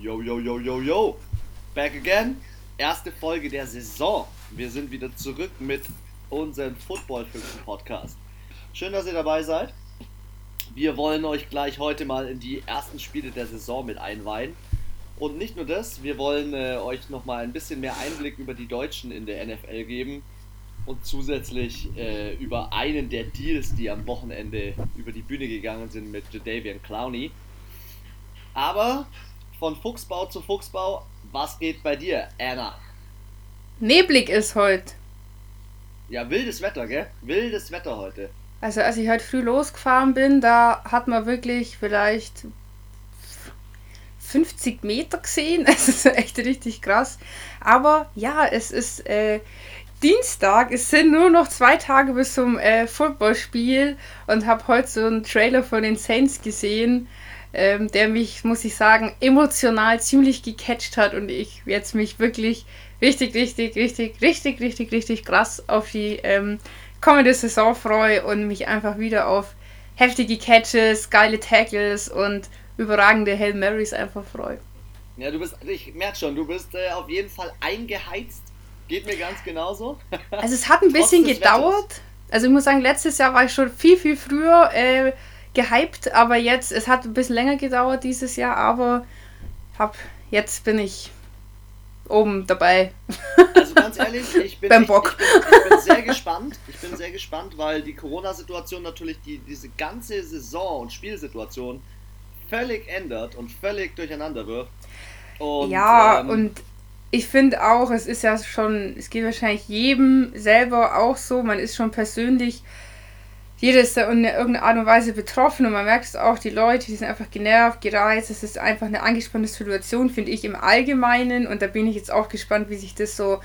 Yo, yo, yo, yo, yo. Back again. Erste Folge der Saison. Wir sind wieder zurück mit unserem Football 5 Podcast. Schön, dass ihr dabei seid. Wir wollen euch gleich heute mal in die ersten Spiele der Saison mit einweihen. Und nicht nur das, wir wollen äh, euch nochmal ein bisschen mehr Einblick über die Deutschen in der NFL geben und zusätzlich äh, über einen der Deals, die am Wochenende über die Bühne gegangen sind mit Jadavian Clowney. Aber von Fuchsbau zu Fuchsbau, was geht bei dir, Anna? Neblig ist heute. Ja, wildes Wetter, gell? Wildes Wetter heute. Also als ich heute früh losgefahren bin, da hat man wirklich vielleicht 50 Meter gesehen. Es ist echt richtig krass. Aber ja, es ist äh, Dienstag. Es sind nur noch zwei Tage bis zum äh, Footballspiel und habe heute so einen Trailer von den Saints gesehen ähm, der mich, muss ich sagen, emotional ziemlich gecatcht hat und ich jetzt mich wirklich richtig, richtig, richtig, richtig, richtig, richtig krass auf die ähm, kommende Saison freue und mich einfach wieder auf heftige Catches, geile Tackles und überragende Hail Marys einfach freue. Ja, du bist, ich merke schon, du bist äh, auf jeden Fall eingeheizt. Geht mir ganz genauso. also es hat ein bisschen gedauert. Also ich muss sagen, letztes Jahr war ich schon viel, viel früher äh, gehypt, aber jetzt, es hat ein bisschen länger gedauert dieses Jahr, aber hab, jetzt bin ich oben dabei. Also ganz ehrlich, ich bin, Beim Bock. Ich, ich, bin, ich, bin, sehr gespannt. Ich bin sehr gespannt, weil die Corona-Situation natürlich die, diese ganze Saison und Spielsituation völlig ändert und völlig durcheinander wirft. Und, ja, ähm, und ich finde auch, es ist ja schon, es geht wahrscheinlich jedem selber auch so, man ist schon persönlich jeder ist da in irgendeiner Art und Weise betroffen und man merkt es auch, die Leute, die sind einfach genervt, gereizt. Es ist einfach eine angespannte Situation, finde ich im Allgemeinen. Und da bin ich jetzt auch gespannt, wie sich das so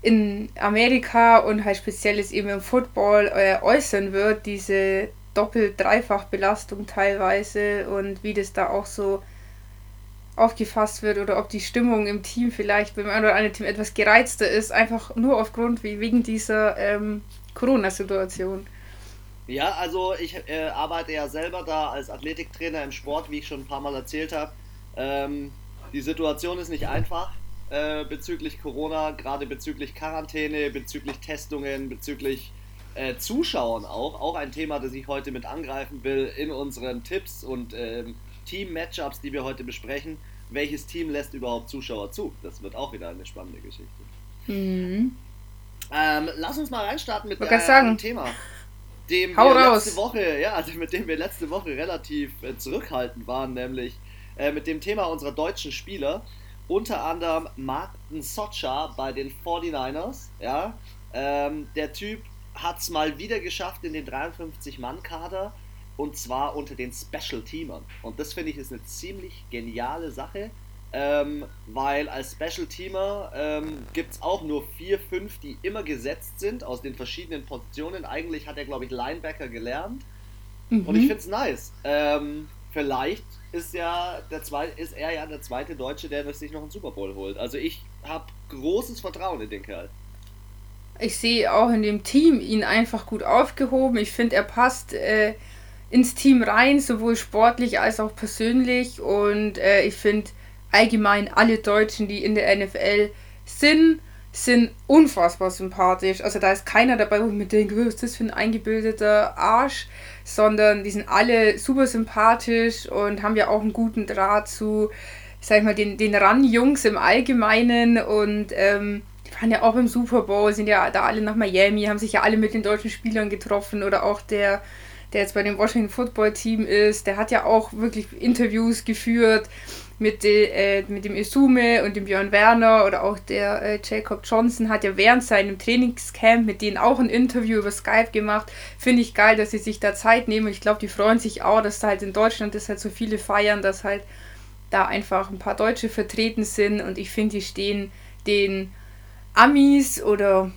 in Amerika und halt speziell jetzt eben im Football äh, äußern wird, diese Doppel-Dreifach-Belastung teilweise und wie das da auch so aufgefasst wird oder ob die Stimmung im Team vielleicht beim einen oder anderen Team etwas gereizter ist, einfach nur aufgrund wie wegen dieser ähm, Corona-Situation. Ja, also ich äh, arbeite ja selber da als Athletiktrainer im Sport, wie ich schon ein paar Mal erzählt habe. Ähm, die Situation ist nicht einfach äh, bezüglich Corona, gerade bezüglich Quarantäne, bezüglich Testungen, bezüglich äh, Zuschauern auch. Auch ein Thema, das ich heute mit angreifen will in unseren Tipps und ähm, Team-Matchups, die wir heute besprechen. Welches Team lässt überhaupt Zuschauer zu? Das wird auch wieder eine spannende Geschichte. Mhm. Ähm, lass uns mal reinstarten mit dem Thema dem Hau wir raus. letzte Woche, ja, also mit dem wir letzte Woche relativ äh, zurückhaltend waren, nämlich äh, mit dem Thema unserer deutschen Spieler. Unter anderem Martin Socha bei den 49ers. Ja, ähm, der Typ hat es mal wieder geschafft in den 53-Mann-Kader und zwar unter den Special Teamern. Und das finde ich ist eine ziemlich geniale Sache ähm, weil als Special Teamer ähm, gibt es auch nur vier, fünf, die immer gesetzt sind aus den verschiedenen Positionen. Eigentlich hat er, glaube ich, Linebacker gelernt. Mhm. Und ich finde es nice. Ähm, vielleicht ist, ja der zweite, ist er ja der zweite Deutsche, der sich noch einen Super Bowl holt. Also ich habe großes Vertrauen in den Kerl. Ich sehe auch in dem Team ihn einfach gut aufgehoben. Ich finde, er passt äh, ins Team rein, sowohl sportlich als auch persönlich. Und äh, ich finde, allgemein alle Deutschen, die in der NFL sind, sind unfassbar sympathisch. Also da ist keiner dabei, wo ich mir denke, was ist das für ein eingebildeter Arsch, sondern die sind alle super sympathisch und haben ja auch einen guten Draht zu, ich mal, den, den Run-Jungs im Allgemeinen. Und ähm, die waren ja auch im Super Bowl, sind ja da alle nach Miami, haben sich ja alle mit den deutschen Spielern getroffen. Oder auch der der jetzt bei dem Washington Football Team ist, der hat ja auch wirklich Interviews geführt mit, de, äh, mit dem Isume und dem Björn Werner oder auch der äh, Jacob Johnson hat ja während seinem Trainingscamp mit denen auch ein Interview über Skype gemacht. Finde ich geil, dass sie sich da Zeit nehmen. Ich glaube, die freuen sich auch, dass da halt in Deutschland das halt so viele feiern, dass halt da einfach ein paar Deutsche vertreten sind und ich finde, die stehen den Amis oder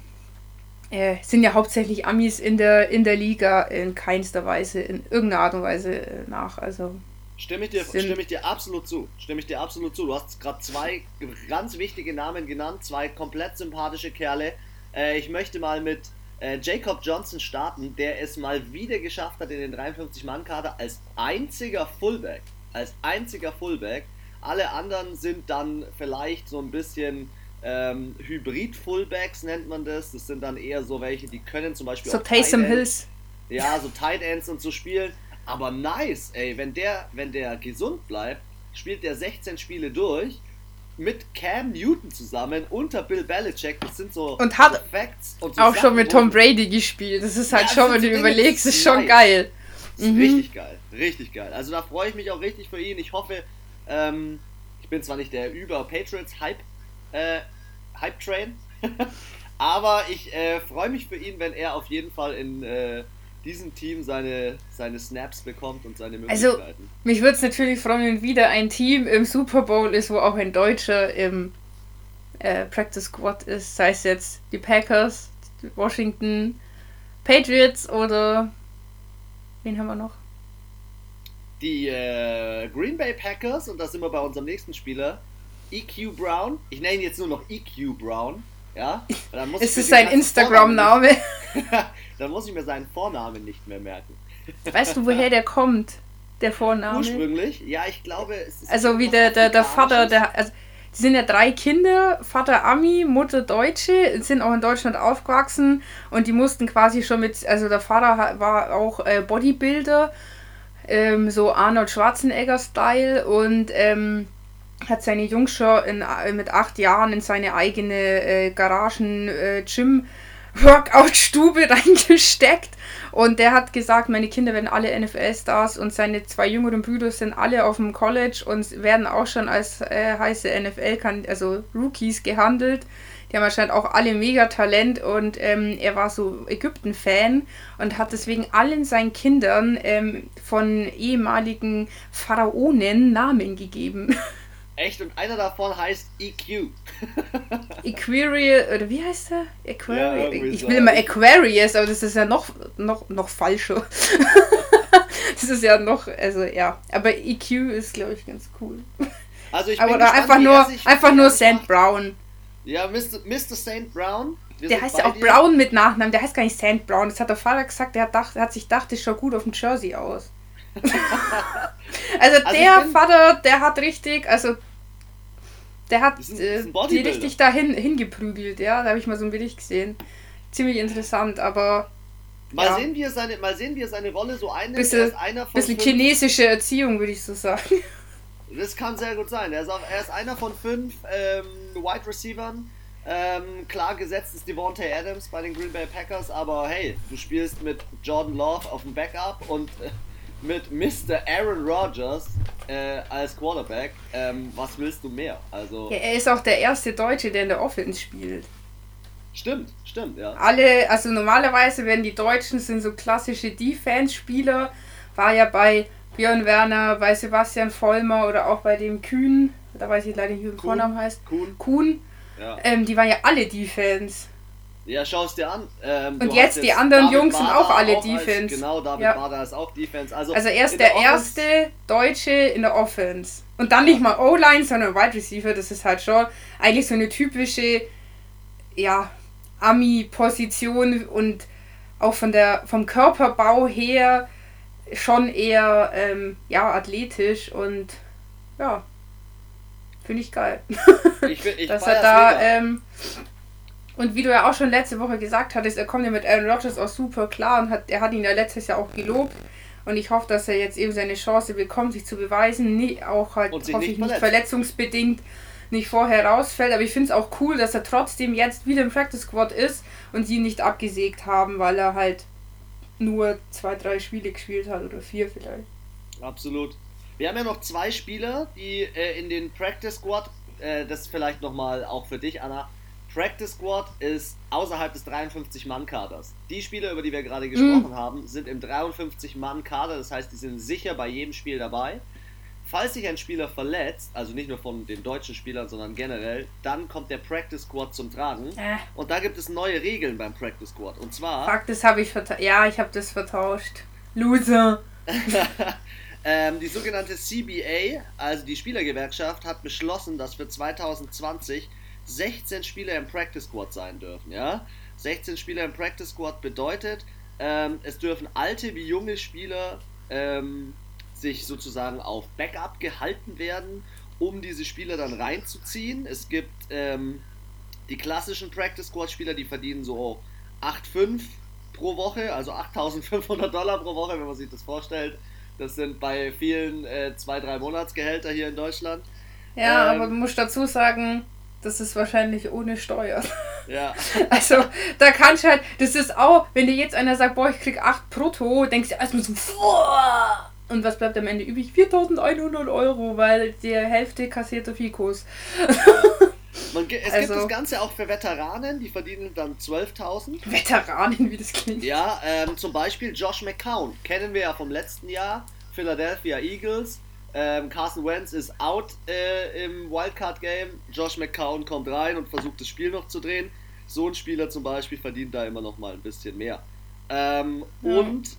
äh, sind ja hauptsächlich Amis in der, in der Liga in keinster Weise, in irgendeiner Art und Weise äh, nach. Also Stimme ich, dir, stimme ich dir absolut zu. Stimme ich dir absolut zu. Du hast gerade zwei ganz wichtige Namen genannt, zwei komplett sympathische Kerle. Äh, ich möchte mal mit äh, Jacob Johnson starten, der es mal wieder geschafft hat in den 53-Mann-Kader als einziger Fullback, als einziger Fullback Alle anderen sind dann vielleicht so ein bisschen ähm, Hybrid-Fullbacks, nennt man das. Das sind dann eher so welche, die können zum Beispiel. So Taysom Hills. Ja, so Tight Ends und so spielen. Aber nice, ey, wenn der, wenn der gesund bleibt, spielt der 16 Spiele durch mit Cam Newton zusammen unter Bill Belichick. Das sind so und hat Facts und so auch Sachen, schon mit Tom Brady gespielt. Das ist halt ja, schon, wenn du überlegst, ist schon geil. Ist mhm. Richtig geil, richtig geil. Also da freue ich mich auch richtig für ihn. Ich hoffe, ähm, ich bin zwar nicht der über Patriots Hype, äh, Hype Train, aber ich äh, freue mich für ihn, wenn er auf jeden Fall in äh, diesem Team seine, seine Snaps bekommt und seine Möglichkeiten. Also, mich würde es natürlich freuen, wenn wieder ein Team im Super Bowl ist, wo auch ein Deutscher im äh, Practice Squad ist, sei es jetzt die Packers, die Washington Patriots oder wen haben wir noch? Die äh, Green Bay Packers und da sind wir bei unserem nächsten Spieler, EQ Brown. Ich nenne ihn jetzt nur noch EQ Brown. Ja? Dann muss ist es sein Instagram-Name? Dann muss ich mir seinen Vornamen nicht mehr merken. Weißt du, woher der kommt? Der Vorname? Ursprünglich? Ja, ich glaube, es ist. Also wie der, der, der Vater, der. Also, die sind ja drei Kinder, Vater Ami, Mutter Deutsche, sind auch in Deutschland aufgewachsen und die mussten quasi schon mit, also der Vater war auch äh, Bodybuilder, ähm, so Arnold Schwarzenegger-Style und ähm, hat seine Jungs schon in, äh, mit acht Jahren in seine eigene äh, Garagen-Gym- äh, reingesteckt. Und der hat gesagt, meine Kinder werden alle NFL-Stars und seine zwei jüngeren Brüder sind alle auf dem College und werden auch schon als äh, heiße NFL, also Rookies gehandelt. Die haben anscheinend auch alle mega Talent und ähm, er war so Ägypten-Fan und hat deswegen allen seinen Kindern ähm, von ehemaligen Pharaonen Namen gegeben. Echt? Und einer davon heißt EQ. Equirius, oder wie heißt der? Aquarius. Ja, ich will immer Aquarius, aber das ist ja noch, noch, noch falscher. das ist ja noch, also ja. Aber EQ ist, glaube ich, ganz cool. Also ich aber bin einfach nur, einfach nur St. Brown. Ja, Mr. Mr. St. Brown. Wir der heißt ja auch dir. Brown mit Nachnamen, der heißt gar nicht St. Brown. Das hat der Vater gesagt, der hat, dacht, der hat sich gedacht, das schaut gut auf dem Jersey aus. also, also der Vater, der hat richtig, also der hat ein, äh, die richtig dahin hingeprügelt, ja. Da habe ich mal so einen Bericht gesehen. Ziemlich interessant, aber. Mal, ja. sehen, wie er seine, mal sehen, wie er seine Rolle so einnimmt. Bisschen, er einer von bisschen chinesische Erziehung, würde ich so sagen. Das kann sehr gut sein. Er ist, auch, er ist einer von fünf ähm, Wide Receivern. Ähm, klar gesetzt ist Devontae Adams bei den Green Bay Packers, aber hey, du spielst mit Jordan Love auf dem Backup und äh, mit Mr. Aaron Rodgers äh, als Quarterback. Ähm, was willst du mehr? Also ja, er ist auch der erste Deutsche, der in der Offense spielt. Stimmt, stimmt, ja. Alle, also normalerweise werden die Deutschen sind so klassische Defense-Spieler. War ja bei Björn Werner, bei Sebastian Vollmer oder auch bei dem Kühn, da weiß ich leider nicht, wie der Vornamen heißt. Kuhn. Kuhn. Ja. Ähm, die waren ja alle Defense. Ja, schau es dir an. Ähm, und jetzt die anderen David Jungs sind auch alle auch Defense. Als, genau, David ja. Bader ist auch Defense. Also, also er ist der, der erste Deutsche in der Offense. Und dann nicht mal O-Line, sondern Wide Receiver. Das ist halt schon eigentlich so eine typische, ja, Ami-Position und auch von der, vom Körperbau her schon eher, ähm, ja, athletisch und ja, finde ich geil. Ich, ich Dass er da, ähm, und wie du ja auch schon letzte Woche gesagt hattest, er kommt ja mit Aaron Rodgers auch super klar und hat, er hat ihn ja letztes Jahr auch gelobt. Und ich hoffe, dass er jetzt eben seine Chance bekommt, sich zu beweisen. Nie, auch halt, hoffe nicht ich, nicht verletzungsbedingt nicht vorher rausfällt. Aber ich finde es auch cool, dass er trotzdem jetzt wieder im Practice Squad ist und sie nicht abgesägt haben, weil er halt nur zwei, drei Spiele gespielt hat oder vier vielleicht. Absolut. Wir haben ja noch zwei Spieler, die äh, in den Practice Squad, äh, das vielleicht nochmal auch für dich, Anna, Practice Squad ist außerhalb des 53-Mann-Kaders. Die Spieler, über die wir gerade gesprochen mhm. haben, sind im 53-Mann-Kader, das heißt, die sind sicher bei jedem Spiel dabei. Falls sich ein Spieler verletzt, also nicht nur von den deutschen Spielern, sondern generell, dann kommt der Practice Squad zum Tragen. Äh. Und da gibt es neue Regeln beim Practice Squad. Und zwar. Fuck, das habe ich vertauscht. Ja, ich habe das vertauscht. Loser. ähm, die sogenannte CBA, also die Spielergewerkschaft, hat beschlossen, dass für 2020 16 Spieler im Practice Squad sein dürfen. Ja? 16 Spieler im Practice Squad bedeutet, ähm, es dürfen alte wie junge Spieler ähm, sich sozusagen auf Backup gehalten werden um diese Spieler dann reinzuziehen. Es gibt ähm, die klassischen Practice Squad Spieler, die verdienen so 8,5 pro Woche, also 8.500 Dollar pro Woche, wenn man sich das vorstellt. Das sind bei vielen äh, zwei, drei Monatsgehälter hier in Deutschland. Ja, ähm, aber man muss dazu sagen, das ist wahrscheinlich ohne Steuern. Ja. Also, da kannst du halt, das ist auch, wenn dir jetzt einer sagt, boah, ich krieg 8 brutto, denkst du erstmal so, boah. Und was bleibt am Ende übrig? 4100 Euro, weil die Hälfte kassierte Fikos. Man, es also, gibt das Ganze auch für Veteranen, die verdienen dann 12.000. Veteranen, wie das klingt. Ja, ähm, zum Beispiel Josh McCown, kennen wir ja vom letzten Jahr, Philadelphia Eagles. Ähm, Carson Wentz ist out äh, im Wildcard-Game. Josh McCown kommt rein und versucht das Spiel noch zu drehen. So ein Spieler zum Beispiel verdient da immer noch mal ein bisschen mehr. Ähm, ja. Und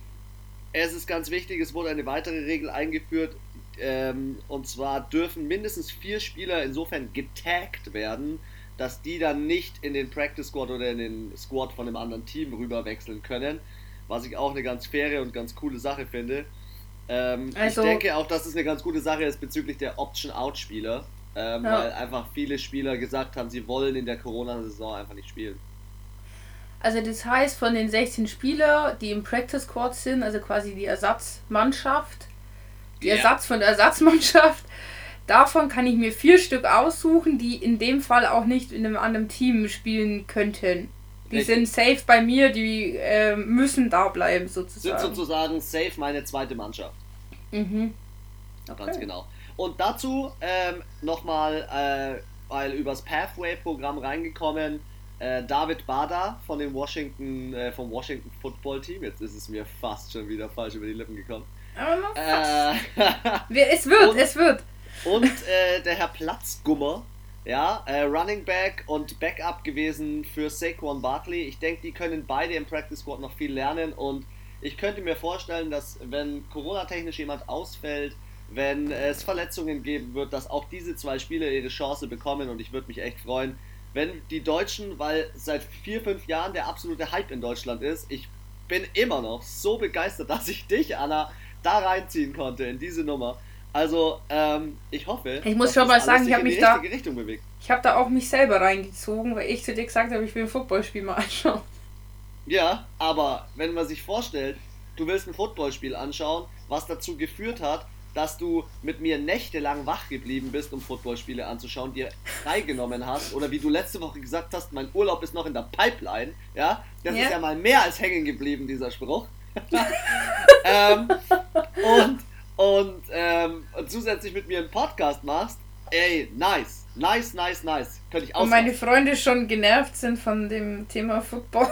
es ist ganz wichtig, es wurde eine weitere Regel eingeführt. Ähm, und zwar dürfen mindestens vier Spieler insofern getaggt werden, dass die dann nicht in den Practice Squad oder in den Squad von einem anderen Team rüberwechseln können. Was ich auch eine ganz faire und ganz coole Sache finde. Ähm, also, ich denke auch, dass es eine ganz gute Sache ist bezüglich der Option-Out-Spieler, ähm, ja. weil einfach viele Spieler gesagt haben, sie wollen in der Corona-Saison einfach nicht spielen. Also das heißt, von den 16 Spielern, die im Practice Squad sind, also quasi die Ersatzmannschaft, die ja. Ersatz von der Ersatzmannschaft, davon kann ich mir vier Stück aussuchen, die in dem Fall auch nicht in einem anderen Team spielen könnten. Die Richtig. sind safe bei mir, die äh, müssen da bleiben sozusagen. Sind sozusagen safe meine zweite Mannschaft. Mhm. Okay. Ganz genau. Und dazu ähm, nochmal, äh, weil übers Pathway-Programm reingekommen, äh, David Bader von dem Washington, äh, vom Washington Football Team. Jetzt ist es mir fast schon wieder falsch über die Lippen gekommen. Aber. Äh, es wird, und, es wird. Und äh, der Herr Platzgummer ja, äh, Running Back und Backup gewesen für Saquon Barkley. Ich denke, die können beide im Practice Squad noch viel lernen und ich könnte mir vorstellen, dass wenn Corona-technisch jemand ausfällt, wenn es Verletzungen geben wird, dass auch diese zwei Spieler ihre Chance bekommen und ich würde mich echt freuen, wenn die Deutschen, weil seit vier, fünf Jahren der absolute Hype in Deutschland ist, ich bin immer noch so begeistert, dass ich dich, Anna, da reinziehen konnte in diese Nummer. Also, ähm, ich hoffe, ich muss schon mal sagen, ich habe mich da, ich habe da auch mich selber reingezogen, weil ich zu dir gesagt habe, ich will ein Footballspiel mal anschauen. Ja, aber wenn man sich vorstellt, du willst ein Footballspiel anschauen, was dazu geführt hat, dass du mit mir nächtelang wach geblieben bist, um Footballspiele anzuschauen, dir freigenommen hast, oder wie du letzte Woche gesagt hast, mein Urlaub ist noch in der Pipeline, ja, das yeah. ist ja mal mehr als hängen geblieben, dieser Spruch. ähm, und und, ähm, und zusätzlich mit mir einen Podcast machst, ey, nice. Nice, nice, nice. Könnte ich auch. Und meine Freunde schon genervt sind von dem Thema Football.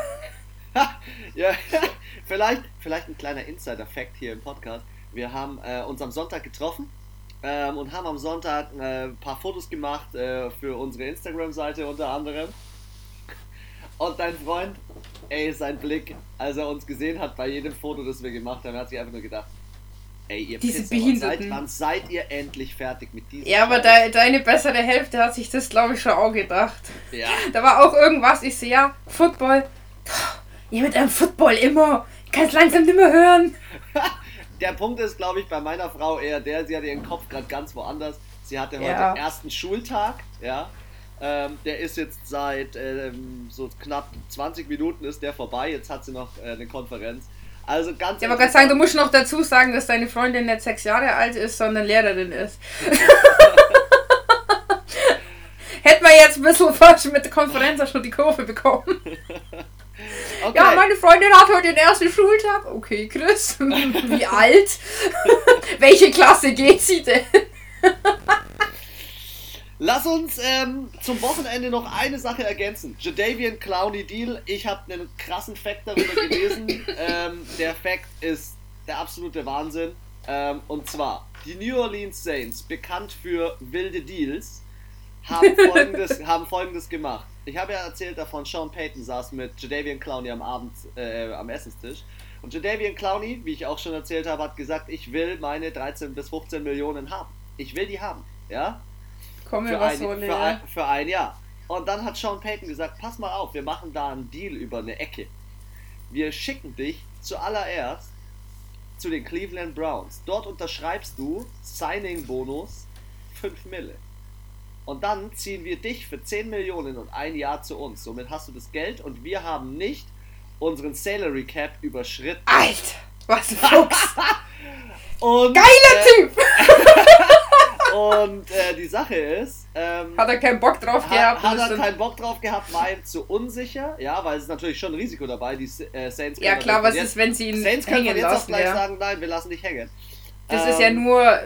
ja, vielleicht, vielleicht ein kleiner Insider-Fact hier im Podcast. Wir haben äh, uns am Sonntag getroffen ähm, und haben am Sonntag äh, ein paar Fotos gemacht äh, für unsere Instagram-Seite unter anderem. Und dein Freund, ey, sein Blick, als er uns gesehen hat bei jedem Foto, das wir gemacht haben, hat sich einfach nur gedacht, Ey, ihr Diese Pisser, Behinderten. Seit wann seid ihr endlich fertig mit diesem Ja, aber de, deine bessere Hälfte hat sich das, glaube ich, schon auch gedacht. Ja. Da war auch irgendwas, ich sehe, ja, Football. Ihr mit einem Football immer. Ich kann es langsam nicht mehr hören. der Punkt ist, glaube ich, bei meiner Frau eher der, sie hat ihren Kopf gerade ganz woanders. Sie hatte heute ja. ersten Schultag, ja. Ähm, der ist jetzt seit ähm, so knapp 20 Minuten ist der vorbei. Jetzt hat sie noch äh, eine Konferenz. Also ganz. Ja, aber gerade sagen, du musst noch dazu sagen, dass deine Freundin nicht sechs Jahre alt ist, sondern Lehrerin ist. Hätten wir jetzt ein bisschen falsch mit der Konferenz auch schon die Kurve bekommen. Okay. Ja, meine Freundin hat heute den ersten Schultag. Okay, Chris. Wie alt? Welche Klasse geht sie denn? Lass uns ähm, zum Wochenende noch eine Sache ergänzen. Jadavian Clowney Deal. Ich habe einen krassen Fact darüber gelesen. ähm, der Fact ist der absolute Wahnsinn. Ähm, und zwar, die New Orleans Saints, bekannt für wilde Deals, haben folgendes, haben folgendes gemacht. Ich habe ja erzählt davon, Sean Payton saß mit Jadavian Clowney am Abend äh, am Essenstisch. Und Jadavian Clowney, wie ich auch schon erzählt habe, hat gesagt, ich will meine 13 bis 15 Millionen haben. Ich will die haben. Ja? Komm mir was ein, für, ein, für ein Jahr. Und dann hat Sean Payton gesagt, pass mal auf, wir machen da einen Deal über eine Ecke. Wir schicken dich zuallererst zu den Cleveland Browns. Dort unterschreibst du Signing-Bonus 5 Mille. Und dann ziehen wir dich für 10 Millionen und ein Jahr zu uns. Somit hast du das Geld und wir haben nicht unseren Salary Cap überschritten. Alter, was ein Fuchs! und, Geiler äh, Typ! und äh, die Sache ist. Ähm, hat er keinen Bock drauf gehabt? Hat, hat er keinen Bock drauf gehabt, war ihm zu unsicher. Ja, weil es ist natürlich schon ein Risiko dabei. Die äh, Saints Ja, klar, was ist, wenn sie ihn Saints hängen können jetzt lassen? auch gleich ja. sagen, nein, wir lassen dich hängen. Das Ähm, ist ja nur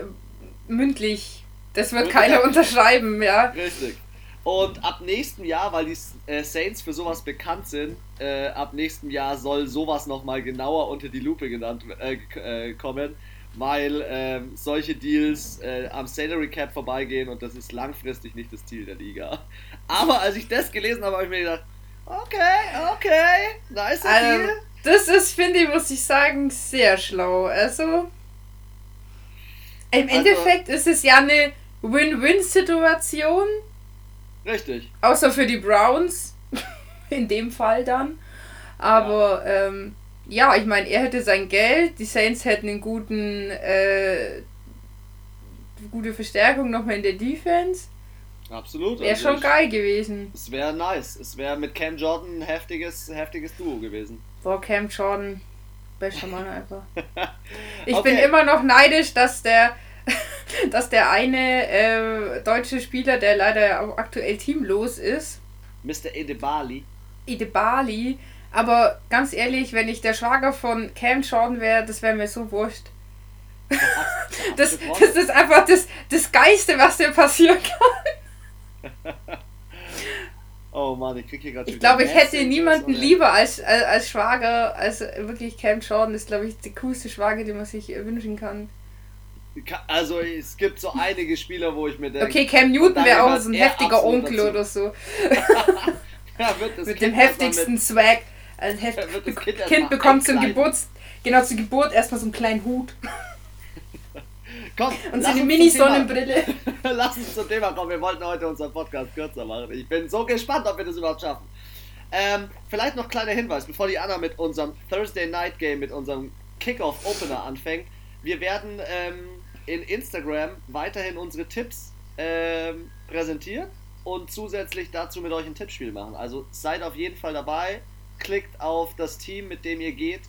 mündlich. Das wird Mündlich, keiner unterschreiben, ja. Richtig. Und ab nächstem Jahr, weil die äh, Saints für sowas bekannt sind, äh, ab nächstem Jahr soll sowas nochmal genauer unter die Lupe genannt äh, äh, kommen, weil ähm, solche Deals äh, am Salary Cap vorbeigehen und das ist langfristig nicht das Ziel der Liga. Aber als ich das gelesen habe, habe ich mir gedacht, okay, okay, nice Also, Deal. das ist, finde ich, muss ich sagen, sehr schlau. Also, im Also- Endeffekt ist es ja eine Win-Win-Situation, Richtig. außer für die Browns, in dem Fall dann. Aber, ja, ähm, ja ich meine, er hätte sein Geld, die Saints hätten einen guten, äh, gute Verstärkung nochmal in der Defense. Absolut. Wäre Also schon ich- geil gewesen. Es wäre nice. Es wäre mit Cam Jordan ein heftiges, heftiges Duo gewesen. Boah, Cam Jordan, bester Mann einfach. Ich Okay. bin immer noch neidisch, dass der, dass der eine äh, deutsche Spieler, der leider auch aktuell teamlos ist, Mr. Edebali. Idebali, aber ganz ehrlich, wenn ich der Schwager von Cam Jordan wäre, das wäre mir so wurscht. Das, das ist einfach das, das Geiste, was dir passieren kann. Oh Mann, ich krieg hier gerade Ich glaube, ich hätte niemanden lieber als, als, als Schwager, als wirklich Cam Jordan. ist, glaube ich, der coolste Schwager, den man sich wünschen kann. Also es gibt so einige Spieler, wo ich mir denke. Okay, Cam Newton wäre auch so ein er heftiger Onkel dazu. oder so. ja, wird das Mit Kind dem heftigsten Mit, Swag. Ein heft das Kind, kind bekommt zum einkleiden. Geburt, genau zur Geburt erstmal so einen kleinen Hut Komm, und so eine Mini-Sonnenbrille. Lass uns zum Thema kommen. Wir wollten heute unseren Podcast kürzer machen. Ich bin so gespannt, ob wir das überhaupt schaffen. Ähm, vielleicht noch kleiner Hinweis, bevor die Anna mit unserem Thursday Night Game, mit unserem Kickoff Opener anfängt. Wir werden ähm, in Instagram weiterhin unsere Tipps ähm, präsentieren und zusätzlich dazu mit euch ein Tippspiel machen. Also seid auf jeden Fall dabei, klickt auf das Team, mit dem ihr geht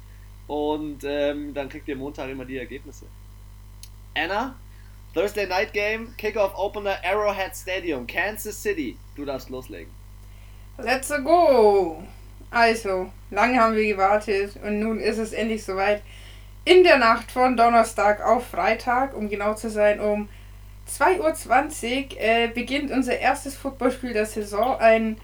und ähm, dann kriegt ihr Montag immer die Ergebnisse. Anna, Thursday Night Game, Kickoff Opener, Arrowhead Stadium, Kansas City. Du darfst loslegen. Let's go! Also, lange haben wir gewartet und nun ist es endlich soweit. In der Nacht von Donnerstag auf Freitag, um genau zu sein, um 2.20 Uhr äh, beginnt unser erstes Footballspiel der Saison. Ein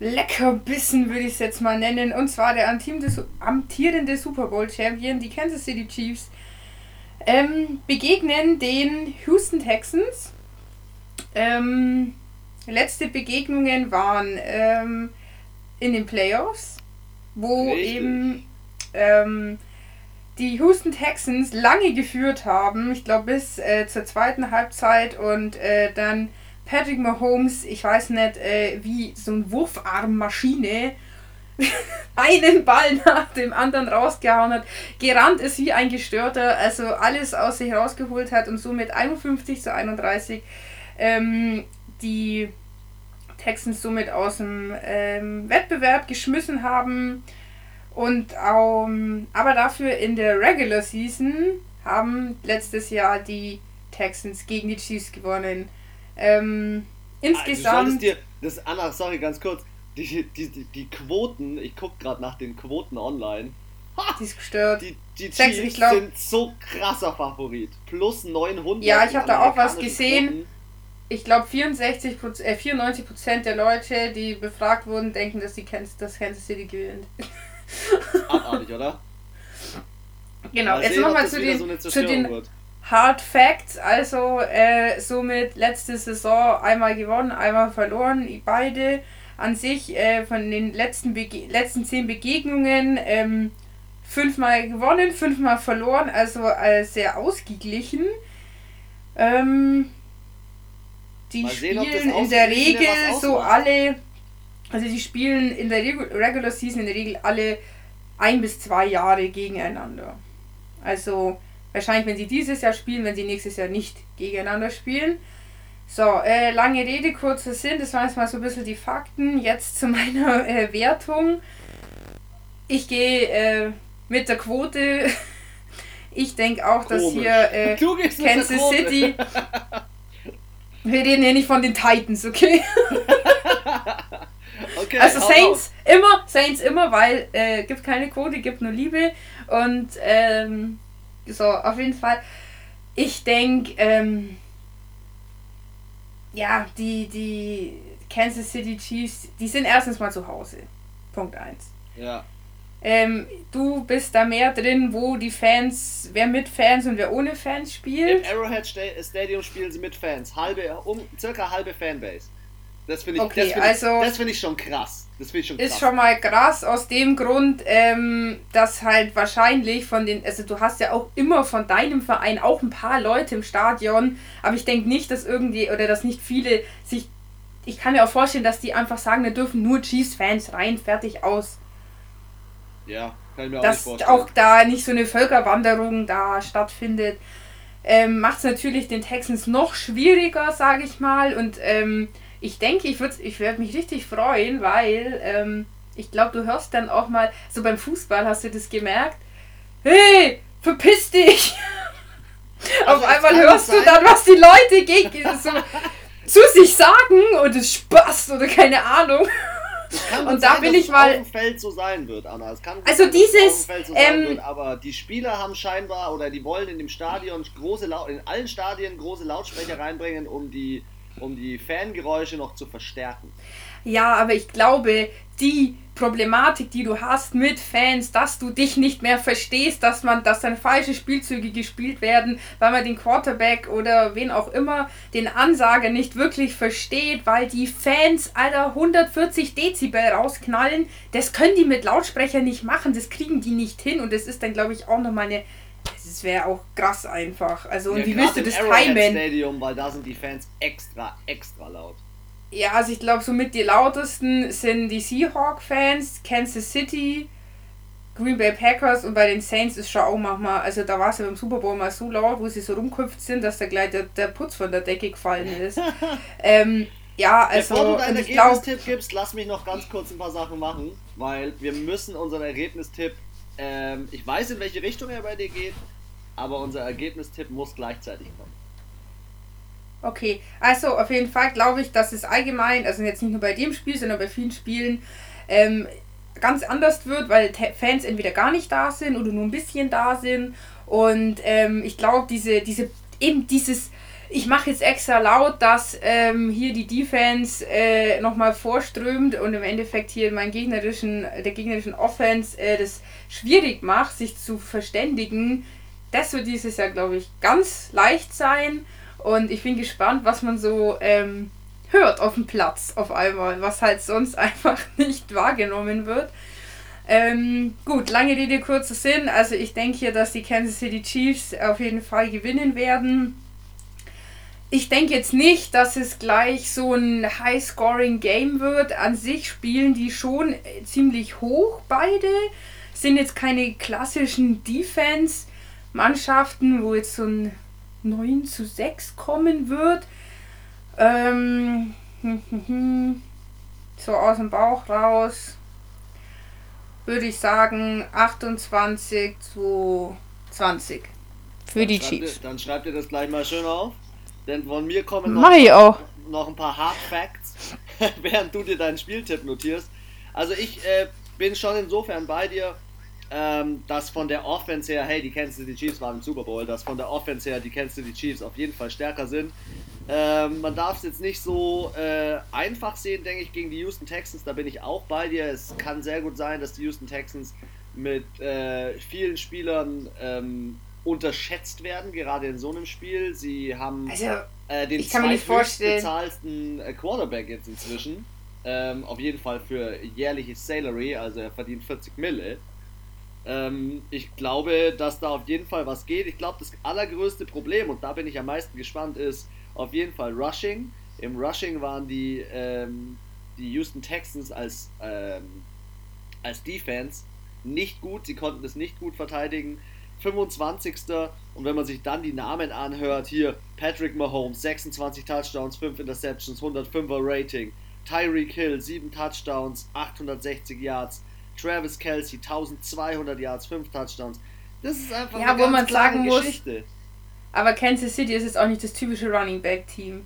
Leckerbissen würde ich es jetzt mal nennen. Und zwar der amtierende, Super Bowl Champion, die Kansas City Chiefs, ähm, begegnen den Houston Texans. Ähm, letzte Begegnungen waren ähm, in den Playoffs, wo Richtig. eben ähm, die Houston Texans lange geführt haben, ich glaube bis äh, zur zweiten Halbzeit und äh, dann Patrick Mahomes, ich weiß nicht, äh, wie so ein Wurfarmmaschine einen Ball nach dem anderen rausgehauen hat, gerannt ist wie ein Gestörter, also alles aus sich rausgeholt hat und somit 51 zu 31 ähm, die Texans somit aus dem ähm, Wettbewerb geschmissen haben. Und ähm, aber dafür in der Regular Season haben letztes Jahr die Texans gegen die Chiefs gewonnen. Ähm, Du insgesamt. solltest dir, das Anna, sorry, ganz kurz. Die, die, die, die Quoten, ich guck gerade nach den Quoten online. die ist gestört. Die, die Sechs, Chiefs glaub- sind so krasser Favorit. Plus 900. Ja, ich in hab da auch was gesehen. Quoten. Ich glaube 64 äh, 94 Prozent der Leute, die befragt wurden, denken, dass die Kansas, dass Kansas City gewinnt. Abartig, oder? Genau. Mal Jetzt nochmal zu den, so zu den. Hard Facts, also äh, somit letzte Saison einmal gewonnen, einmal verloren, beide an sich äh, von den letzten, Bege letzten zehn Begegnungen ähm, fünfmal gewonnen, fünfmal verloren, also äh, sehr ausgeglichen. Ähm, die Mal sehen, spielen in der Regel so alle, also die spielen in der Regu Regular Season in der Regel alle ein bis zwei Jahre gegeneinander. Also wahrscheinlich, wenn sie dieses Jahr spielen, wenn sie nächstes Jahr nicht gegeneinander spielen. So, äh, lange Rede, kurzer Sinn. Das waren jetzt mal so ein bisschen die Fakten. Jetzt zu meiner äh, Wertung. Ich gehe äh, mit der Quote. Ich denke auch, dass Komisch. hier äh, Kansas City. Wir reden hier nicht von den Titans, okay? okay also Saints auf. immer, Saints immer, weil äh, gibt keine Quote, gibt nur Liebe. Und ähm, so, auf jeden Fall. Ich denke, ähm, ja, die, die Kansas City Chiefs, die sind erstens mal zu Hause. Punkt 1. Ja. Ähm, du bist da mehr drin, wo die Fans, wer mit Fans und wer ohne Fans spielt. Im Arrowhead Stadium spielen sie mit Fans, halbe, um, circa halbe Fanbase. Das finde ich, okay, das find also, ich, find ich schon krass. Das finde ich schon krass. Ist schon mal krass aus dem Grund, ähm, dass halt wahrscheinlich von den, also du hast ja auch immer von deinem Verein auch ein paar Leute im Stadion, aber ich denke nicht, dass irgendwie oder dass nicht viele sich, ich kann mir auch vorstellen, dass die einfach sagen, da dürfen nur Chiefs-Fans rein, fertig aus. Ja, kann ich mir dass auch nicht vorstellen. auch da nicht so eine Völkerwanderung da stattfindet. Ähm, Macht es natürlich den Texans noch schwieriger, sage ich mal. Und ähm, ich denke, ich würde ich würd mich richtig freuen, weil ähm, ich glaube, du hörst dann auch mal, so beim Fußball hast du das gemerkt, hey, verpiss dich! Also Auf einmal hörst sein. du dann, was die Leute gegen so, zu sich sagen und es Spaß oder keine Ahnung. und da sein, bin ich mal. Auf dem Feld so sein wird, Anna. Es kann also sein, dieses. So ähm, wird, aber die Spieler haben scheinbar oder die wollen in dem Stadion große Laut in allen Stadien große Lautsprecher reinbringen, um die um die Fangeräusche noch zu verstärken. Ja, aber ich glaube, die Problematik, die du hast mit Fans, dass du dich nicht mehr verstehst, dass man, dass dann falsche Spielzüge gespielt werden, weil man den Quarterback oder wen auch immer, den Ansager nicht wirklich versteht, weil die Fans Alter 140 Dezibel rausknallen, das können die mit Lautsprecher nicht machen, das kriegen die nicht hin und das ist dann glaube ich auch nochmal eine das wäre auch krass einfach. Also, und ja, wie willst du das timen? Stadium, weil da sind die Fans extra, extra laut. Ja, also ich glaube, somit die lautesten sind die Seahawk-Fans, Kansas City, Green Bay Packers und bei den Saints ist schon auch manchmal, also da war es ja beim Super Bowl mal so laut, wo sie so rumgehüpft sind, dass da gleich der, der Putz von der Decke gefallen ist. ähm, ja, also. Bevor du deinen Ergebnistipp gibst, lass mich noch ganz kurz ein paar Sachen machen, weil wir müssen unseren Ergebnistipp ähm, ich weiß, in welche Richtung er bei dir geht, aber unser Ergebnistipp muss gleichzeitig kommen. Okay, also auf jeden Fall glaube ich, dass es allgemein, also jetzt nicht nur bei dem Spiel, sondern bei vielen Spielen, ähm, ganz anders wird, weil Fans entweder gar nicht da sind oder nur ein bisschen da sind. Und ähm, ich glaube, diese, diese, eben dieses ich mache jetzt extra laut, dass ähm, hier die Defense äh, nochmal vorströmt und im Endeffekt hier mein gegnerischen, der gegnerischen Offense äh, das schwierig macht, sich zu verständigen. Das wird dieses Jahr, glaube ich, ganz leicht sein. Und ich bin gespannt, was man so ähm, hört auf dem Platz auf einmal, was halt sonst einfach nicht wahrgenommen wird. Ähm, gut, lange Rede, kurzer Sinn. Also ich denke hier, dass die Kansas City Chiefs auf jeden Fall gewinnen werden ich denke jetzt nicht, dass es gleich so ein High-Scoring-Game wird. An sich spielen die schon äh, ziemlich hoch, beide. Sind jetzt keine klassischen Defense-Mannschaften, wo jetzt so ein 9 zu 6 kommen wird. Ähm, so aus dem Bauch raus würde ich sagen 28 zu 20 für dann die Chiefs. Dann schreibt ihr das gleich mal schön auf. Denn von mir kommen noch, noch ein paar Hard Facts, während du dir deinen Spieltipp notierst. Also ich äh, bin schon insofern bei dir, ähm, dass von der Offense her, hey, die Kansas City Chiefs waren im Super Bowl, dass von der Offense her die Kansas City Chiefs auf jeden Fall stärker sind. Ähm, man darf es jetzt nicht so äh, einfach sehen, denke ich, gegen die Houston Texans. Da bin ich auch bei dir. Es kann sehr gut sein, dass die Houston Texans mit äh, vielen Spielern ähm, unterschätzt werden, gerade in so einem Spiel. Sie haben also, äh, den zweitbezahlten äh, Quarterback jetzt inzwischen. Ähm, auf jeden Fall für jährliches Salary, also er verdient 40 Mille. Ähm, ich glaube, dass da auf jeden Fall was geht. Ich glaube, das allergrößte Problem, und da bin ich am meisten gespannt, ist auf jeden Fall Rushing. Im Rushing waren die, ähm, die Houston Texans als, ähm, als Defense nicht gut. Sie konnten es nicht gut verteidigen. 25. Und wenn man sich dann die Namen anhört, hier Patrick Mahomes, 26 Touchdowns, 5 Interceptions, 105er Rating. Tyreek Hill, 7 Touchdowns, 860 Yards. Travis Kelsey, 1200 Yards, 5 Touchdowns. Das ist einfach ja, eine wo man sagen Geschichte. Muss, aber Kansas City ist jetzt auch nicht das typische Running Back Team.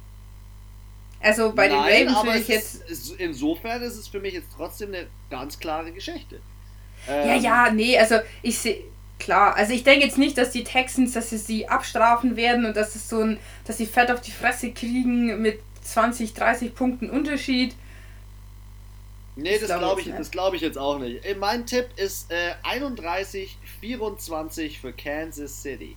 Also bei Nein, den Ravens will ich jetzt. Ist, insofern ist es für mich jetzt trotzdem eine ganz klare Geschichte. Ähm, ja, ja, nee, also ich sehe. Klar, also ich denke jetzt nicht, dass die Texans, dass sie sie abstrafen werden und dass es so ein, dass sie fett auf die Fresse kriegen mit 20, 30 Punkten Unterschied. Nee, das, das glaube ich, glaub ich, glaub ich jetzt auch nicht. Äh, mein Tipp ist äh, 31, 24 für Kansas City.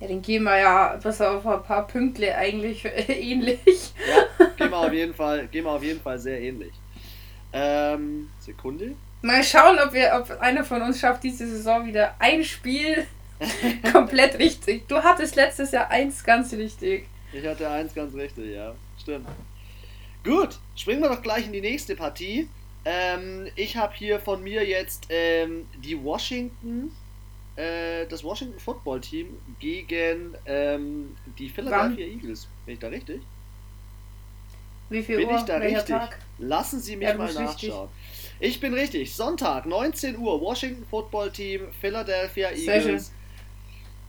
Ja, dann gehen wir ja bis auf ein paar Pünktle eigentlich ähnlich. Ja, gehen wir auf jeden Fall, gehen wir auf jeden Fall sehr ähnlich. Ähm, Sekunde. Mal schauen, ob wir, ob einer von uns schafft, diese Saison wieder ein Spiel komplett richtig. Du hattest letztes Jahr eins ganz richtig. Ich hatte eins ganz richtig, ja. Stimmt. Gut, springen wir doch gleich in die nächste Partie. Ähm, ich habe hier von mir jetzt ähm, die Washington, äh, das Washington Football Team gegen ähm, die Philadelphia Wann? Eagles. Bin ich da richtig? Wie viel bin Uhr? ich da Welcher richtig? Tag? Lassen Sie mich ja, mal nachschauen. Richtig. Ich bin richtig. Sonntag, 19 Uhr, Washington Football Team, Philadelphia Eagles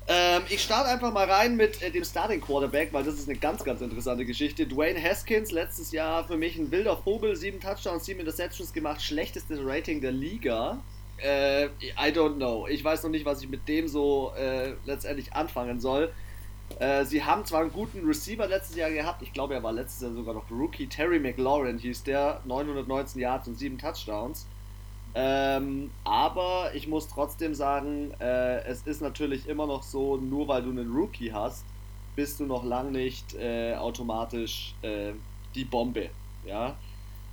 ähm, ich starte einfach mal rein mit äh, dem Starting Quarterback, weil das ist eine ganz, ganz interessante Geschichte. Dwayne Haskins, letztes Jahr für mich ein wilder Vogel, sieben Touchdowns, sieben Interceptions gemacht, schlechtestes Rating der Liga. Äh, I don't know. Ich weiß noch nicht, was ich mit dem so äh, letztendlich anfangen soll. Äh, sie haben zwar einen guten Receiver letztes Jahr gehabt, ich glaube, er war letztes Jahr sogar noch Rookie. Terry McLaurin hieß der, 919 Yards und sieben Touchdowns. Ähm, aber ich muss trotzdem sagen, äh, es ist natürlich immer noch so, nur weil du einen Rookie hast, bist du noch lang nicht äh, automatisch äh, die Bombe. Ja?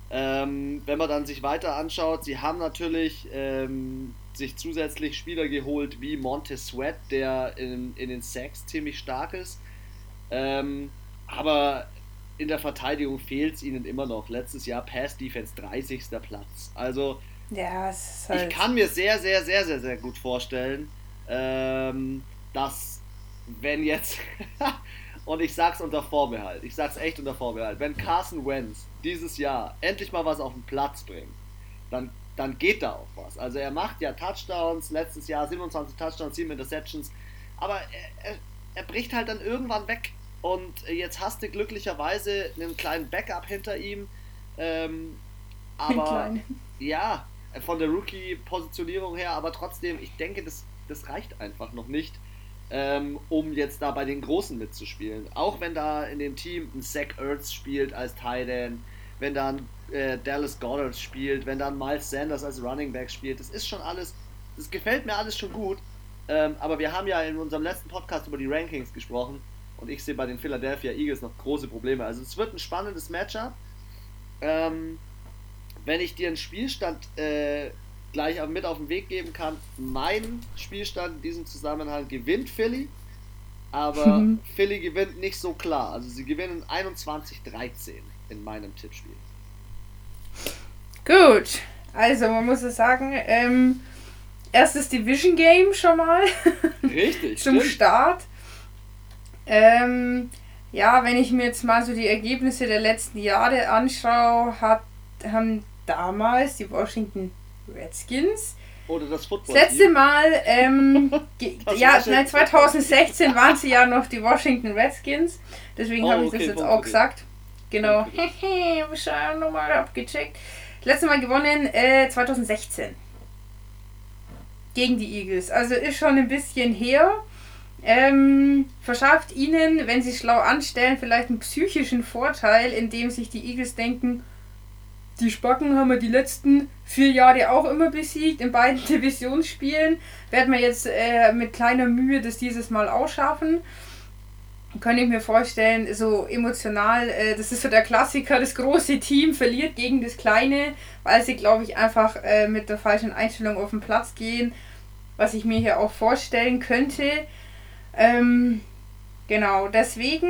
Ähm, wenn man dann sich weiter anschaut, sie haben natürlich ähm, sich zusätzlich Spieler geholt wie Montez Sweat, der in, in den Sacks ziemlich stark ist. Ähm, aber in der Verteidigung fehlt es ihnen immer noch. Letztes Jahr Pass Defense 30. Platz. Also ja, es ist halt ich kann mir sehr, sehr, sehr, sehr, sehr gut vorstellen, ähm, dass wenn jetzt, und ich sag's unter Vorbehalt, ich sag's echt unter Vorbehalt, wenn Carson Wentz dieses Jahr endlich mal was auf den Platz bringt, dann, dann geht da auch was. Also er macht ja Touchdowns, letztes Jahr 27 Touchdowns, 7 Interceptions, aber er, er, er bricht halt dann irgendwann weg. Und jetzt hast du glücklicherweise einen kleinen Backup hinter ihm. Ähm, aber ja, von der Rookie-Positionierung her, aber trotzdem, ich denke, das, das reicht einfach noch nicht, ähm, um jetzt da bei den Großen mitzuspielen. Auch wenn da in dem Team ein Zach Ertz spielt als Tight End, wenn dann äh, Dallas Goddard spielt, wenn dann Miles Sanders als Running Back spielt, das ist schon alles, das gefällt mir alles schon gut. Ähm, aber wir haben ja in unserem letzten Podcast über die Rankings gesprochen und ich sehe bei den Philadelphia Eagles noch große Probleme. Also es wird ein spannendes Matchup. Ähm, wenn ich dir einen Spielstand äh, gleich mit auf den Weg geben kann, mein Spielstand in diesem Zusammenhang gewinnt Philly, aber mhm. Philly gewinnt nicht so klar. Also sie gewinnen 21-13 in meinem Tippspiel. Gut, also man muss es sagen, ähm, erstes Division Game schon mal. Richtig. Zum stimmt. Start. Ähm, ja, wenn ich mir jetzt mal so die Ergebnisse der letzten Jahre anschaue, hat, haben damals die Washington Redskins. Oder das Football. Das letzte Mal, ähm, ja, nein, 2016 waren sie ja noch die Washington Redskins. Deswegen oh, habe ich okay, das jetzt auch gesagt. Genau. Hehe, wir nochmal abgecheckt. Letzte Mal gewonnen äh, 2016. Gegen die Eagles. Also ist schon ein bisschen her. Ähm, verschafft ihnen, wenn sie schlau anstellen, vielleicht einen psychischen Vorteil, indem sich die Eagles denken, die Spacken haben wir die letzten vier Jahre auch immer besiegt in beiden Divisionsspielen. Werden wir jetzt äh, mit kleiner Mühe das dieses Mal auch schaffen. Kann ich mir vorstellen, so emotional, äh, das ist so der Klassiker, das große Team verliert gegen das kleine, weil sie, glaube ich, einfach äh, mit der falschen Einstellung auf den Platz gehen, was ich mir hier auch vorstellen könnte. Ähm, genau, deswegen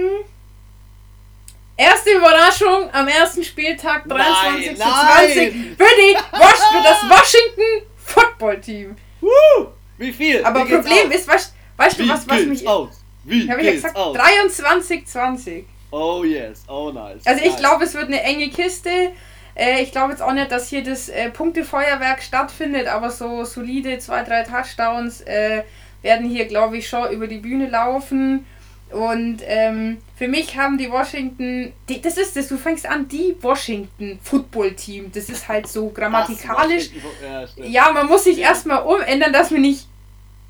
Erste Überraschung am ersten Spieltag 23 zu 20 für, die, für das Washington Football Team. Woo! Wie viel? Aber Wie Problem ist, weißt, weißt du, was, was mich. Aus? Wie habe ich gesagt? 23, 20. Oh yes, oh nice. Also ich glaube, es wird eine enge Kiste. Äh, ich glaube jetzt auch nicht, dass hier das äh, Punktefeuerwerk stattfindet, aber so solide zwei, drei Touchdowns äh, werden hier, glaube ich, schon über die Bühne laufen. Und ähm, für mich haben die Washington, die, das ist das, du fängst an, die Washington Football Team. Das ist halt so grammatikalisch. Ja, ja, man muss sich ja. erstmal umändern, dass man nicht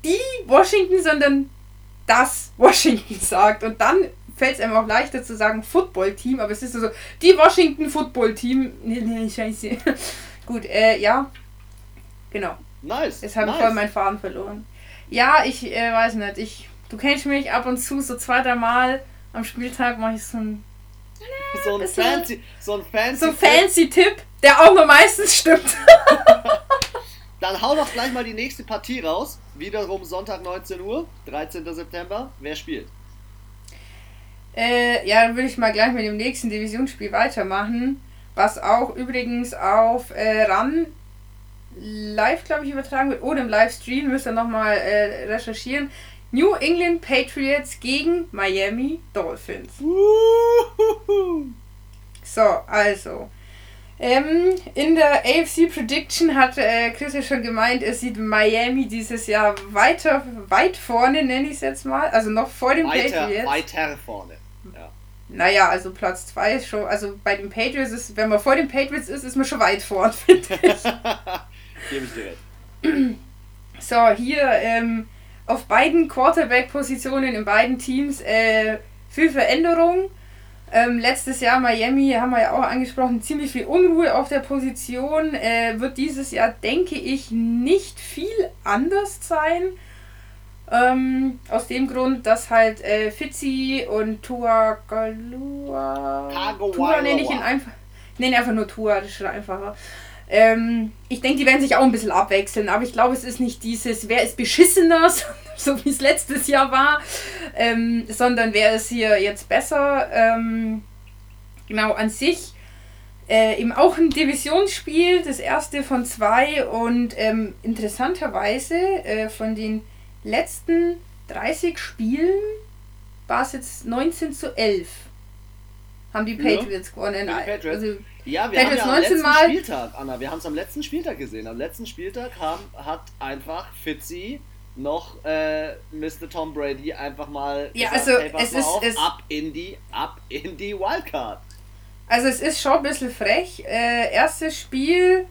die Washington, sondern das Washington sagt. Und dann fällt es einem auch leichter zu sagen Football Team, aber es ist so, die Washington Football Team. Nee, nee, scheiße. Gut, äh, ja. Genau. Nice. Jetzt habe ich nice. voll meinen Faden verloren. Ja, ich äh, weiß nicht. Ich Du kennst mich ab und zu, so zwei, drei Mal am Spieltag mache ich so ein. So ein fancy, so ein fancy, so fancy Tipp, der auch nur meistens stimmt. Dann hau doch gleich mal die nächste Partie raus. Wiederum Sonntag 19 Uhr, 13. September. Wer spielt? Äh, ja, dann würde ich mal gleich mit dem nächsten Divisionsspiel weitermachen. Was auch übrigens auf äh, RAN live, glaube ich, übertragen wird. Oder im Livestream, müsst ihr nochmal äh, recherchieren. New England Patriots gegen Miami Dolphins. So, also. Ähm, in der AFC Prediction hat äh, Chris ja schon gemeint, es sieht Miami dieses Jahr weiter, weit vorne, nenne ich es jetzt mal. Also noch vor den weiter, Patriots. Weiter vorne. Ja. Naja, also Platz 2 ist schon, also bei den Patriots ist, wenn man vor den Patriots ist, ist man schon weit vorne, finde ich. Gebe ich dir recht. So, hier, ähm, auf beiden Quarterback-Positionen in beiden Teams äh, viel Veränderung. Ähm, letztes Jahr Miami, haben wir ja auch angesprochen, ziemlich viel Unruhe auf der Position. Äh, wird dieses Jahr, denke ich, nicht viel anders sein. Ähm, aus dem Grund, dass halt äh, Fitzi und Tua Galua. Tua nenne ich ihn einfach. Nenne einfach nur Tua, das ist schon einfacher. Ähm, ich denke, die werden sich auch ein bisschen abwechseln, aber ich glaube, es ist nicht dieses, wer ist beschissener, so wie es letztes Jahr war, ähm, sondern wer ist hier jetzt besser. Ähm, genau, an sich äh, eben auch ein Divisionsspiel, das erste von zwei und ähm, interessanterweise äh, von den letzten 30 Spielen war es jetzt 19 zu 11 haben die Patriots ja, gewonnen. Patriots. Also, ja, wir Patriots haben ja am letzten Mal Spieltag, Anna, wir haben es am letzten Spieltag gesehen. Am letzten Spieltag haben, hat einfach Fitzy noch äh, Mr. Tom Brady einfach mal ja, gesagt, also hey, es ist auf, es ab in die ab in die Wildcard. Also es ist schon ein bisschen frech. Äh, erstes Spiel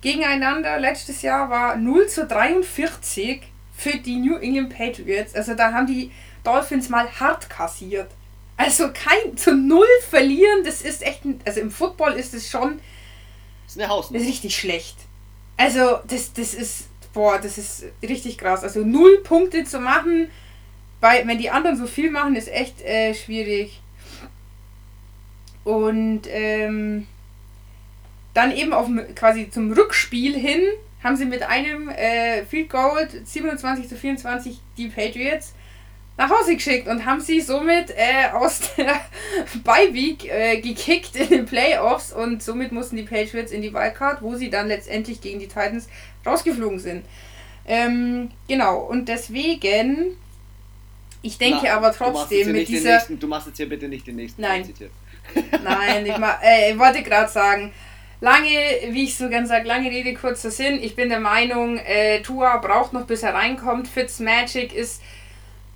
gegeneinander letztes Jahr war 0 zu 43 für die New England Patriots. Also da haben die Dolphins mal hart kassiert. Also kein zu null verlieren, das ist echt, also im Football ist es schon das ist eine Hausnummer. richtig schlecht. Also das, das ist, boah, das ist richtig krass. Also null Punkte zu machen, bei, wenn die anderen so viel machen, ist echt äh, schwierig. Und ähm, dann eben auf quasi zum Rückspiel hin haben sie mit einem äh, Field Goal 27 zu 24 die Patriots nach Hause geschickt und haben sie somit äh, aus der Beiweek äh, gekickt in den Playoffs und somit mussten die Patriots in die Wildcard, wo sie dann letztendlich gegen die Titans rausgeflogen sind. Ähm, genau, und deswegen, ich denke Na, aber trotzdem mit dieser... Nächsten, du machst jetzt hier bitte nicht den nächsten Nein, Nein ich, ma, äh, ich wollte gerade sagen, lange, wie ich so gern sage, lange Rede, kurzer Sinn. Ich bin der Meinung, äh, Tua braucht noch, bis er reinkommt. Fitzmagic ist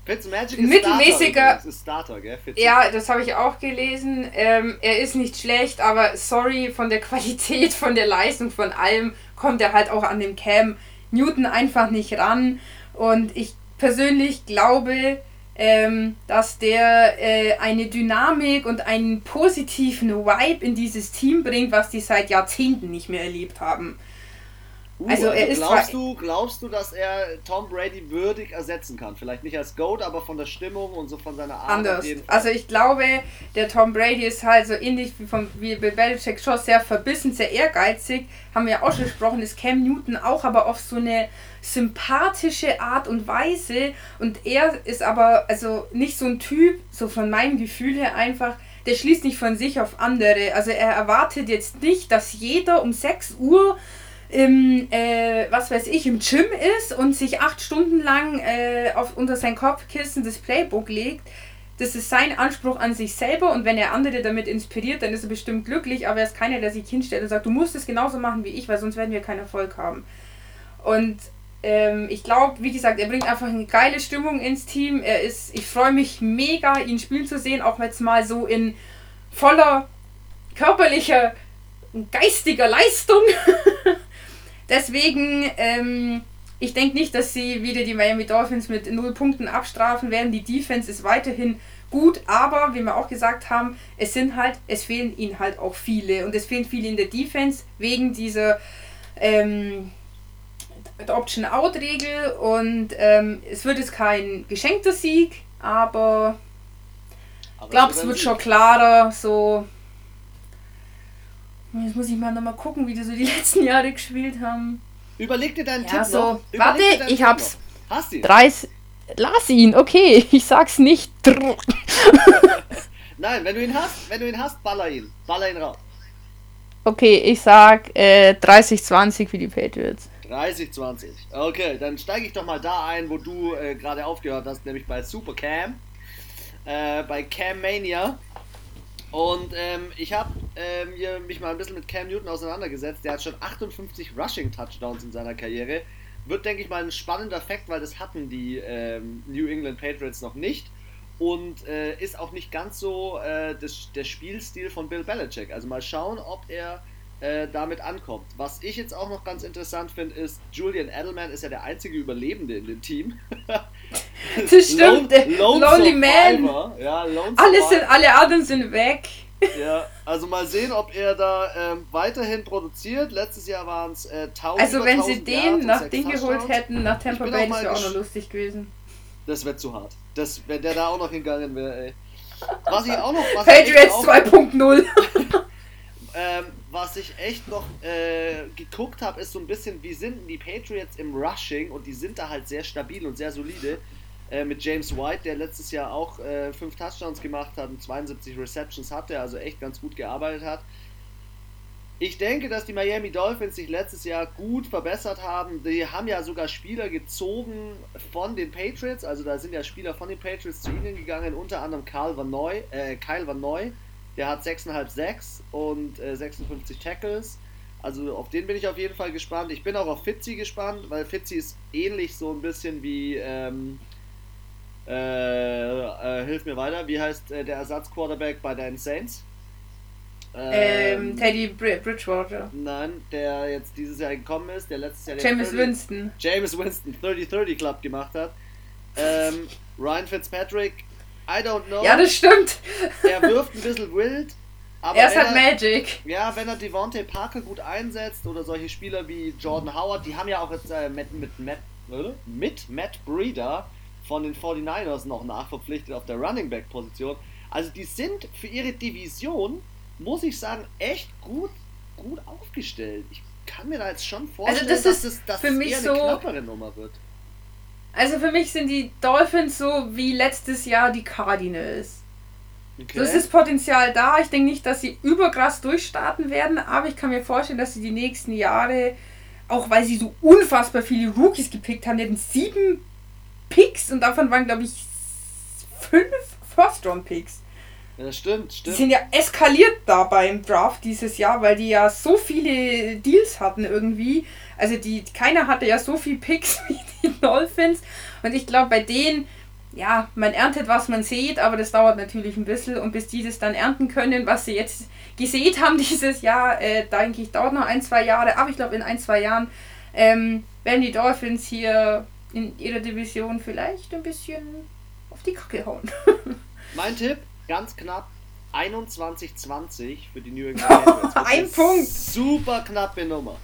Fitzmagic ist mittelmäßiger. Starter, ist Starter gell? Ja, das habe ich auch gelesen. Ähm, er ist nicht schlecht, aber sorry, von der Qualität, von der Leistung, von allem kommt er halt auch an dem Cam Newton einfach nicht ran. Und ich persönlich glaube, ähm, dass der äh, eine Dynamik und einen positiven Vibe in dieses Team bringt, was die seit Jahrzehnten nicht mehr erlebt haben. Uh, also, er ist glaubst du, glaubst du, dass er Tom Brady würdig ersetzen kann? Vielleicht nicht als Goat, aber von der Stimmung und so von seiner Art. Anders. Also ich glaube, der Tom Brady ist halt so ähnlich wie von wie Belichick schon sehr verbissen, sehr ehrgeizig. Haben wir ja auch schon gesprochen, ist Cam Newton auch, aber auf so eine sympathische Art und Weise. Und er ist aber also nicht so ein Typ, so von meinem Gefühl her einfach, der schließt nicht von sich auf andere. Also er erwartet jetzt nicht, dass jeder um 6 Uhr im, äh, was weiß ich, im Gym ist und sich acht Stunden lang äh, auf, unter sein Kopfkissen das Playbook legt, das ist sein Anspruch an sich selber und wenn er andere damit inspiriert, dann ist er bestimmt glücklich, aber er ist keiner, der sich hinstellt und sagt, du musst es genauso machen wie ich, weil sonst werden wir keinen Erfolg haben. Und ähm, ich glaube, wie gesagt, er bringt einfach eine geile Stimmung ins Team. Er ist, ich freue mich mega, ihn spielen zu sehen, auch jetzt mal so in voller körperlicher, geistiger Leistung. Deswegen, ähm, ich denke nicht, dass sie wieder die Miami Dolphins mit null Punkten abstrafen werden. Die Defense ist weiterhin gut, aber wie wir auch gesagt haben, es sind halt, es fehlen ihnen halt auch viele. Und es fehlen viele in der Defense wegen dieser ähm, Option-Out-Regel und ähm, es wird jetzt kein geschenkter Sieg, aber ich glaube, es wird schon klarer, so Jetzt muss ich mal nochmal gucken, wie die so die letzten Jahre gespielt haben. Überleg dir deinen ja, Tipp so. noch. Warte, ich Tipp hab's. Noch. Hast du ihn? 30. Lass ihn, okay. Ich sag's nicht. Nein, wenn du ihn hast, wenn du ihn hast, baller ihn. Baller ihn raus. Okay, ich sag äh, 30-20 für die Patriots. 30-20. Okay, dann steige ich doch mal da ein, wo du äh, gerade aufgehört hast, nämlich bei Super Cam. Äh, bei Cam Mania. Und ähm, ich habe ähm, mich mal ein bisschen mit Cam Newton auseinandergesetzt. Der hat schon 58 Rushing Touchdowns in seiner Karriere. Wird, denke ich mal, ein spannender Fakt, weil das hatten die ähm, New England Patriots noch nicht. Und äh, ist auch nicht ganz so äh, das, der Spielstil von Bill Belichick. Also mal schauen, ob er äh, damit ankommt. Was ich jetzt auch noch ganz interessant finde, ist, Julian Edelman ist ja der einzige Überlebende in dem Team. das stimmt, Lone, Lone Lonely Man. Ja, Lone alle, sind, alle anderen sind weg. Ja, also mal sehen, ob er da ähm, weiterhin produziert. Letztes Jahr waren es äh, 1000 Also wenn sie den nach Ding geholt hätten, nach Tampa Bay, das wäre auch noch lustig gewesen. Das wäre zu hart. Das, wenn der da auch noch hingegangen wäre, ey. Was ich auch noch... Was Patriots 2.0 ähm, was ich echt noch äh, geguckt habe, ist so ein bisschen, wie sind die Patriots im Rushing und die sind da halt sehr stabil und sehr solide. Äh, mit James White, der letztes Jahr auch äh, fünf Touchdowns gemacht hat und 72 Receptions hatte, also echt ganz gut gearbeitet hat. Ich denke, dass die Miami Dolphins sich letztes Jahr gut verbessert haben. Die haben ja sogar Spieler gezogen von den Patriots, also da sind ja Spieler von den Patriots zu ihnen gegangen, unter anderem Kyle Van Noy, äh, Kyle Van Noy der hat 6,5 6 und äh, 56 Tackles. Also auf den bin ich auf jeden Fall gespannt. Ich bin auch auf Fitzy gespannt, weil Fitzy ist ähnlich so ein bisschen wie. Ähm, äh, äh, hilf mir weiter. Wie heißt äh, der Ersatzquarterback bei deinen Saints? Ähm, ähm, Teddy Bridgewater. Nein, der jetzt dieses Jahr gekommen ist, der letztes Jahr James 30, Winston. James Winston 30-30 Club gemacht hat. Ähm, Ryan Fitzpatrick I don't know. Ja, das stimmt. Er wirft ein bisschen wild. Aber er ist halt Magic. Ja, wenn er Devontae Parker gut einsetzt oder solche Spieler wie Jordan Howard, die haben ja auch jetzt äh, mit, mit, Matt, äh, mit Matt Breeder von den 49ers noch nachverpflichtet auf der Running Back Position. Also die sind für ihre Division, muss ich sagen, echt gut, gut aufgestellt. Ich kann mir da jetzt schon vorstellen, also das dass, es, dass für es mich eher eine knappere Nummer wird. Also für mich sind die Dolphins so wie letztes Jahr die Cardinals. Okay. Das ist Potenzial da. Ich denke nicht, dass sie überkrass durchstarten werden, aber ich kann mir vorstellen, dass sie die nächsten Jahre, auch weil sie so unfassbar viele Rookies gepickt haben, die hatten sieben Picks und davon waren, glaube ich, fünf First-Round-Picks. Ja, das stimmt, stimmt. Die sind ja eskaliert da beim Draft dieses Jahr, weil die ja so viele Deals hatten irgendwie. Also die, keiner hatte ja so viel Picks wie die Dolphins. Und ich glaube, bei denen, ja, man erntet, was man sieht, aber das dauert natürlich ein bisschen. Und bis die das dann ernten können, was sie jetzt gesät haben dieses Jahr, äh, denke ich, dauert noch ein, zwei Jahre. Aber ich glaube, in ein, zwei Jahren ähm, werden die Dolphins hier in ihrer Division vielleicht ein bisschen auf die Kacke hauen. mein Tipp, ganz knapp 21-20 für die New England Patriots. Ein Punkt. Super knappe Nummer.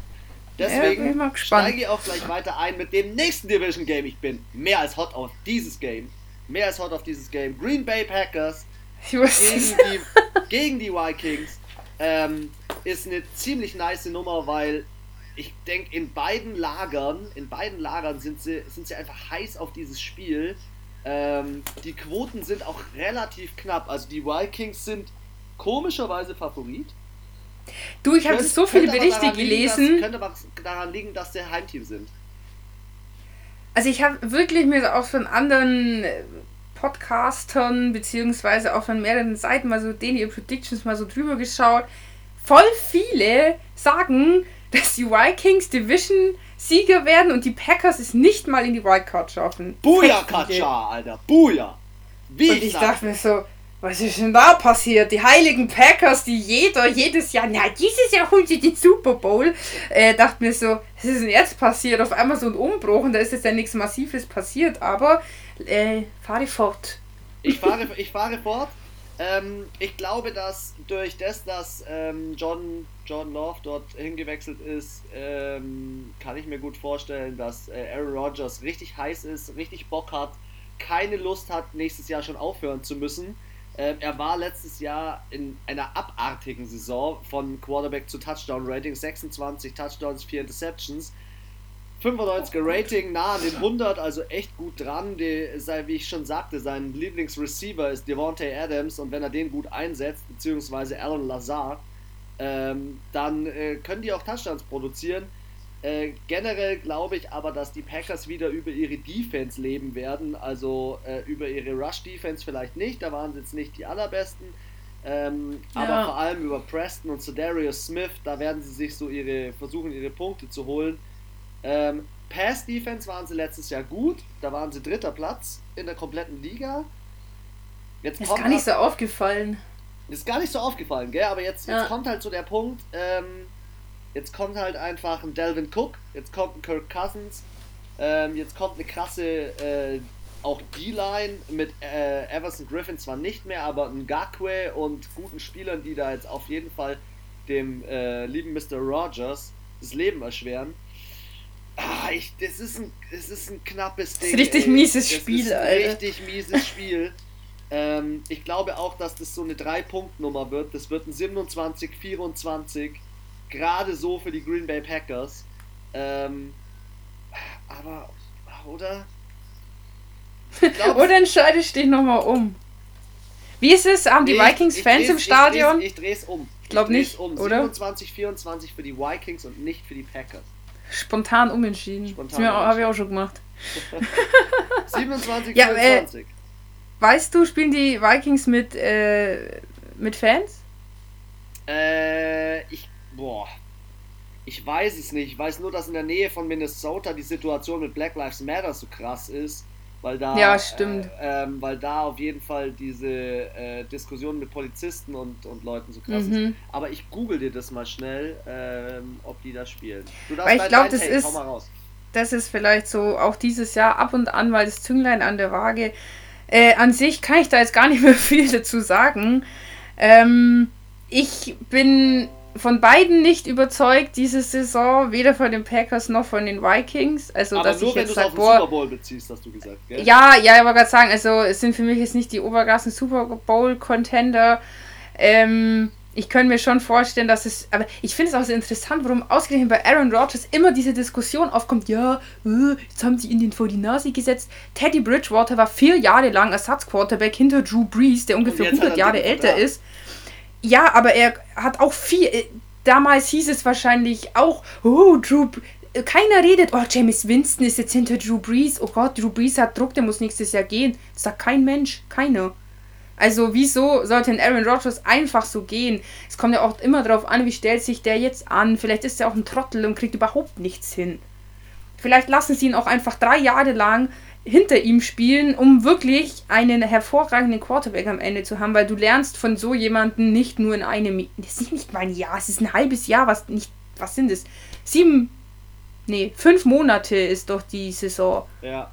Deswegen ja, steige ich auch gleich weiter ein mit dem nächsten Division Game. Ich bin mehr als hot auf dieses Game. Mehr als hot auf dieses Game. Green Bay Packers gegen die, gegen die Vikings. Ähm, ist eine ziemlich nice Nummer, weil ich denke, in beiden Lagern, in beiden Lagern sind sie, sind sie einfach heiß auf dieses Spiel. Ähm, die Quoten sind auch relativ knapp. Also die Vikings sind komischerweise Favorit. Du, ich habe so viele Berichte gelesen. Liegen, dass, könnte aber daran liegen, dass der Heimteam sind. Also ich habe wirklich mir auch von anderen äh, Podcastern, beziehungsweise auch von mehreren Seiten mal so denen ihr Predictions mal so drüber geschaut. Voll viele sagen, dass die Vikings Division Sieger werden und die Packers es nicht mal in die Wildcard schaffen. Buja Katscha, Alter. Buja. Wie und ich dachte mir so, was ist denn da passiert? Die heiligen Packers, die jeder, jedes Jahr, na, dieses Jahr holen sie den Super Bowl. Äh, dachte mir so, was ist denn jetzt passiert? Auf einmal so ein Umbruch und da ist jetzt ja nichts Massives passiert, aber äh, fahre fort. Ich fahre, ich fahre fort. Ähm, ich glaube, dass durch das, dass ähm, John, John Love dort hingewechselt ist, ähm, kann ich mir gut vorstellen, dass äh, Aaron Rodgers richtig heiß ist, richtig Bock hat, keine Lust hat, nächstes Jahr schon aufhören zu müssen. Ähm, er war letztes Jahr in einer abartigen Saison von Quarterback zu Touchdown-Rating, 26 Touchdowns, 4 Interceptions. 95er Rating, nah an den 100, also echt gut dran. Die, wie ich schon sagte, sein Lieblingsreceiver ist Devontae Adams und wenn er den gut einsetzt, beziehungsweise Alan Lazar, ähm, dann äh, können die auch Touchdowns produzieren. Äh, generell glaube ich aber, dass die Packers wieder über ihre Defense leben werden, also äh, über ihre Rush-Defense vielleicht nicht, da waren sie jetzt nicht die allerbesten, ähm, ja. aber vor allem über Preston und Cedarius Smith, da werden sie sich so ihre versuchen, ihre Punkte zu holen. Ähm, Pass-Defense waren sie letztes Jahr gut, da waren sie dritter Platz in der kompletten Liga. Jetzt ist gar nicht so aufgefallen. Ist gar nicht so aufgefallen, gell? Aber jetzt, ja. jetzt kommt halt so der Punkt, ähm, jetzt kommt halt einfach ein Delvin Cook, jetzt kommt ein Kirk Cousins, ähm, jetzt kommt eine krasse äh, auch D-Line mit äh, Everson Griffin zwar nicht mehr, aber ein Gakwe und guten Spielern, die da jetzt auf jeden Fall dem äh, lieben Mr. Rogers das Leben erschweren. Ah, ich, das, ist ein, das ist ein knappes Ding. Das ist richtig ey. mieses das Spiel, ist ein Alter. Richtig mieses Spiel. ähm, ich glaube auch, dass das so eine 3-Punkt-Nummer wird. Das wird ein 27-24. Gerade so für die Green Bay Packers. Ähm, aber, oder? Glaub, oder entscheidest du dich nochmal um? Wie ist es? Haben die Vikings Fans im Stadion? Ich drehe es um. Ich glaube nicht, um. oder? 27-24 für die Vikings und nicht für die Packers. Spontan umentschieden. Spontan das habe ich auch schon gemacht. 27, ja, 24. Äh, weißt du, spielen die Vikings mit, äh, mit Fans? Äh, ich, boah. Ich weiß es nicht. Ich weiß nur, dass in der Nähe von Minnesota die Situation mit Black Lives Matter so krass ist weil da, ja, stimmt. Äh, ähm, weil da auf jeden Fall diese äh, Diskussion mit Polizisten und, und Leuten so krass mhm. ist. Aber ich google dir das mal schnell, ähm, ob die da spielen. Du darfst weil ich glaube, das ist, das ist vielleicht so auch dieses Jahr ab und an, weil das Zünglein an der Waage. Äh, an sich kann ich da jetzt gar nicht mehr viel dazu sagen. Ähm, ich bin von beiden nicht überzeugt diese Saison, weder von den Packers noch von den Vikings. Also, Aber dass nur, ich jetzt sag, boah, Super Bowl beziehst, hast du gesagt, gell? Ja, ja, ich wollte gerade sagen, also es sind für mich jetzt nicht die Obergassen Super Bowl Contender. Ähm, ich könnte mir schon vorstellen, dass es, aber ich finde es auch sehr interessant, warum ausgerechnet bei Aaron Rodgers immer diese Diskussion aufkommt, ja, äh, jetzt haben sie ihn den vor die Nase gesetzt. Teddy Bridgewater war vier Jahre lang Ersatzquarterback hinter Drew Brees, der ungefähr 100 Jahre älter ist. Ja, aber er hat auch viel. Äh, damals hieß es wahrscheinlich auch, oh, Drew. Keiner redet, oh, James Winston ist jetzt hinter Drew Brees. Oh Gott, Drew Brees hat Druck, der muss nächstes Jahr gehen. Das sagt kein Mensch, keiner. Also wieso sollte ein Aaron Rodgers einfach so gehen? Es kommt ja auch immer darauf an, wie stellt sich der jetzt an. Vielleicht ist er auch ein Trottel und kriegt überhaupt nichts hin. Vielleicht lassen sie ihn auch einfach drei Jahre lang hinter ihm spielen, um wirklich einen hervorragenden Quarterback am Ende zu haben, weil du lernst von so jemandem nicht nur in einem, das ist nicht mal ein Jahr, es ist ein halbes Jahr, was nicht, was sind es? Sieben, nee, fünf Monate ist doch die Saison. Ja.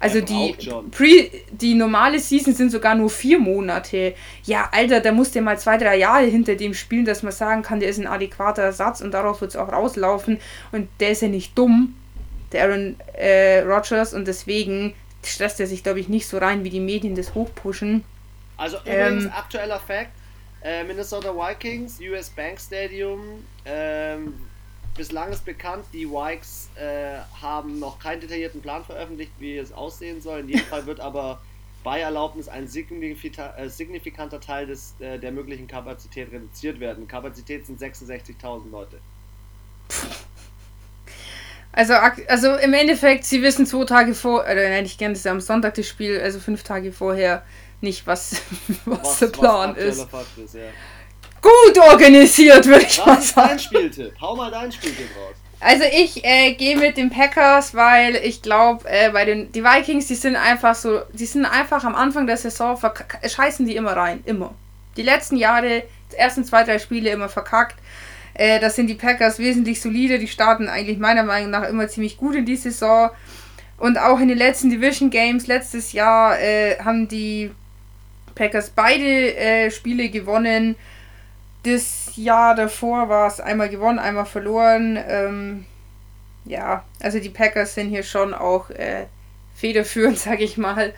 Also die, Pre, die normale Season sind sogar nur vier Monate. Ja, Alter, da musst du mal zwei, drei Jahre hinter dem spielen, dass man sagen kann, der ist ein adäquater Ersatz und darauf wird es auch rauslaufen. Und der ist ja nicht dumm der Aaron äh, Rodgers und deswegen stresst er sich, glaube ich, nicht so rein, wie die Medien das hochpushen. Also übrigens ähm, aktueller Fact, äh, Minnesota Vikings, US Bank Stadium, ähm, bislang ist bekannt, die Vikes äh, haben noch keinen detaillierten Plan veröffentlicht, wie es aussehen soll. In jedem Fall wird aber bei Erlaubnis ein äh, signifikanter Teil des, äh, der möglichen Kapazität reduziert werden. Kapazität sind 66.000 Leute. Also, also im Endeffekt, sie wissen zwei Tage vor, oder nein, ich kenne das ja am Sonntag das Spiel, also fünf Tage vorher nicht, was, was, was der Plan was ist. ist ja. Gut organisiert, würde ich was mal sagen. dein Spieltipp? Hau mal deinen Spieltipp raus. Also ich äh, gehe mit den Packers, weil ich glaube, äh, bei den die Vikings, die sind einfach so, die sind einfach am Anfang der Saison scheißen die immer rein, immer. Die letzten Jahre, die ersten zwei, drei Spiele immer verkackt. Äh, das sind die Packers wesentlich solide. Die starten eigentlich meiner Meinung nach immer ziemlich gut in die Saison. Und auch in den letzten Division Games letztes Jahr äh, haben die Packers beide äh, Spiele gewonnen. Das Jahr davor war es einmal gewonnen, einmal verloren. Ähm, ja, also die Packers sind hier schon auch äh, federführend, sage ich mal.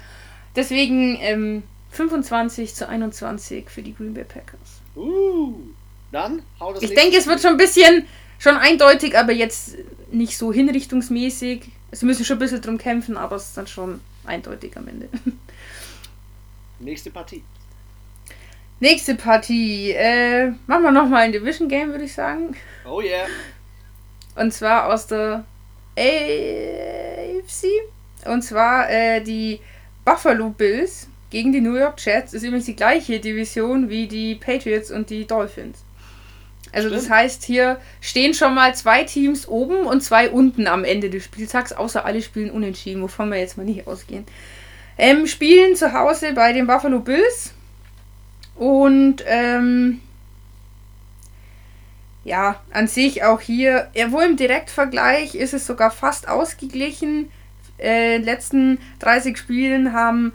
Deswegen ähm, 25 zu 21 für die Green Bay Packers. Uh. Dann hau das Ich denke, es wird schon ein bisschen, schon eindeutig, aber jetzt nicht so hinrichtungsmäßig. Sie müssen schon ein bisschen drum kämpfen, aber es ist dann schon eindeutig am Ende. Nächste Partie. Nächste Partie. Äh, machen wir nochmal ein Division Game, würde ich sagen. Oh yeah. Und zwar aus der AFC. Und zwar äh, die Buffalo Bills gegen die New York Jets. Ist übrigens die gleiche Division wie die Patriots und die Dolphins. Also Stimmt. das heißt, hier stehen schon mal zwei Teams oben und zwei unten am Ende des Spieltags, außer alle spielen unentschieden, wovon wir jetzt mal nicht ausgehen. Ähm, spielen zu Hause bei den Buffalo Bills. Und ähm, ja, an sich auch hier, ja, wohl im Direktvergleich ist es sogar fast ausgeglichen. Äh, in den letzten 30 Spielen haben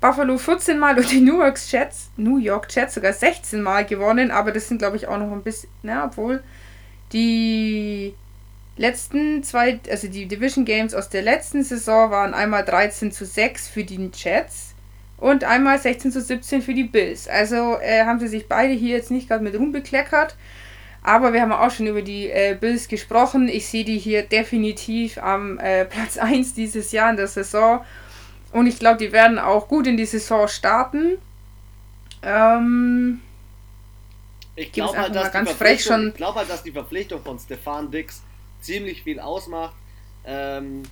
Buffalo 14 Mal und die New York Jets, New York Jets sogar 16 Mal gewonnen, aber das sind glaube ich auch noch ein bisschen, na, obwohl die letzten zwei, also die Division Games aus der letzten Saison waren einmal 13 zu 6 für die Jets und einmal 16 zu 17 für die Bills. Also äh, haben sie sich beide hier jetzt nicht gerade mit Ruhm bekleckert. Aber wir haben auch schon über die äh, Bills gesprochen. Ich sehe die hier definitiv am äh, Platz 1 dieses Jahr in der Saison. Und ich glaube, die werden auch gut in die Saison starten. Ähm, ich glaube halt, dass ganz frech schon. Ich glaube halt, dass die Verpflichtung von Stefan Dix ziemlich viel ausmacht. Ähm,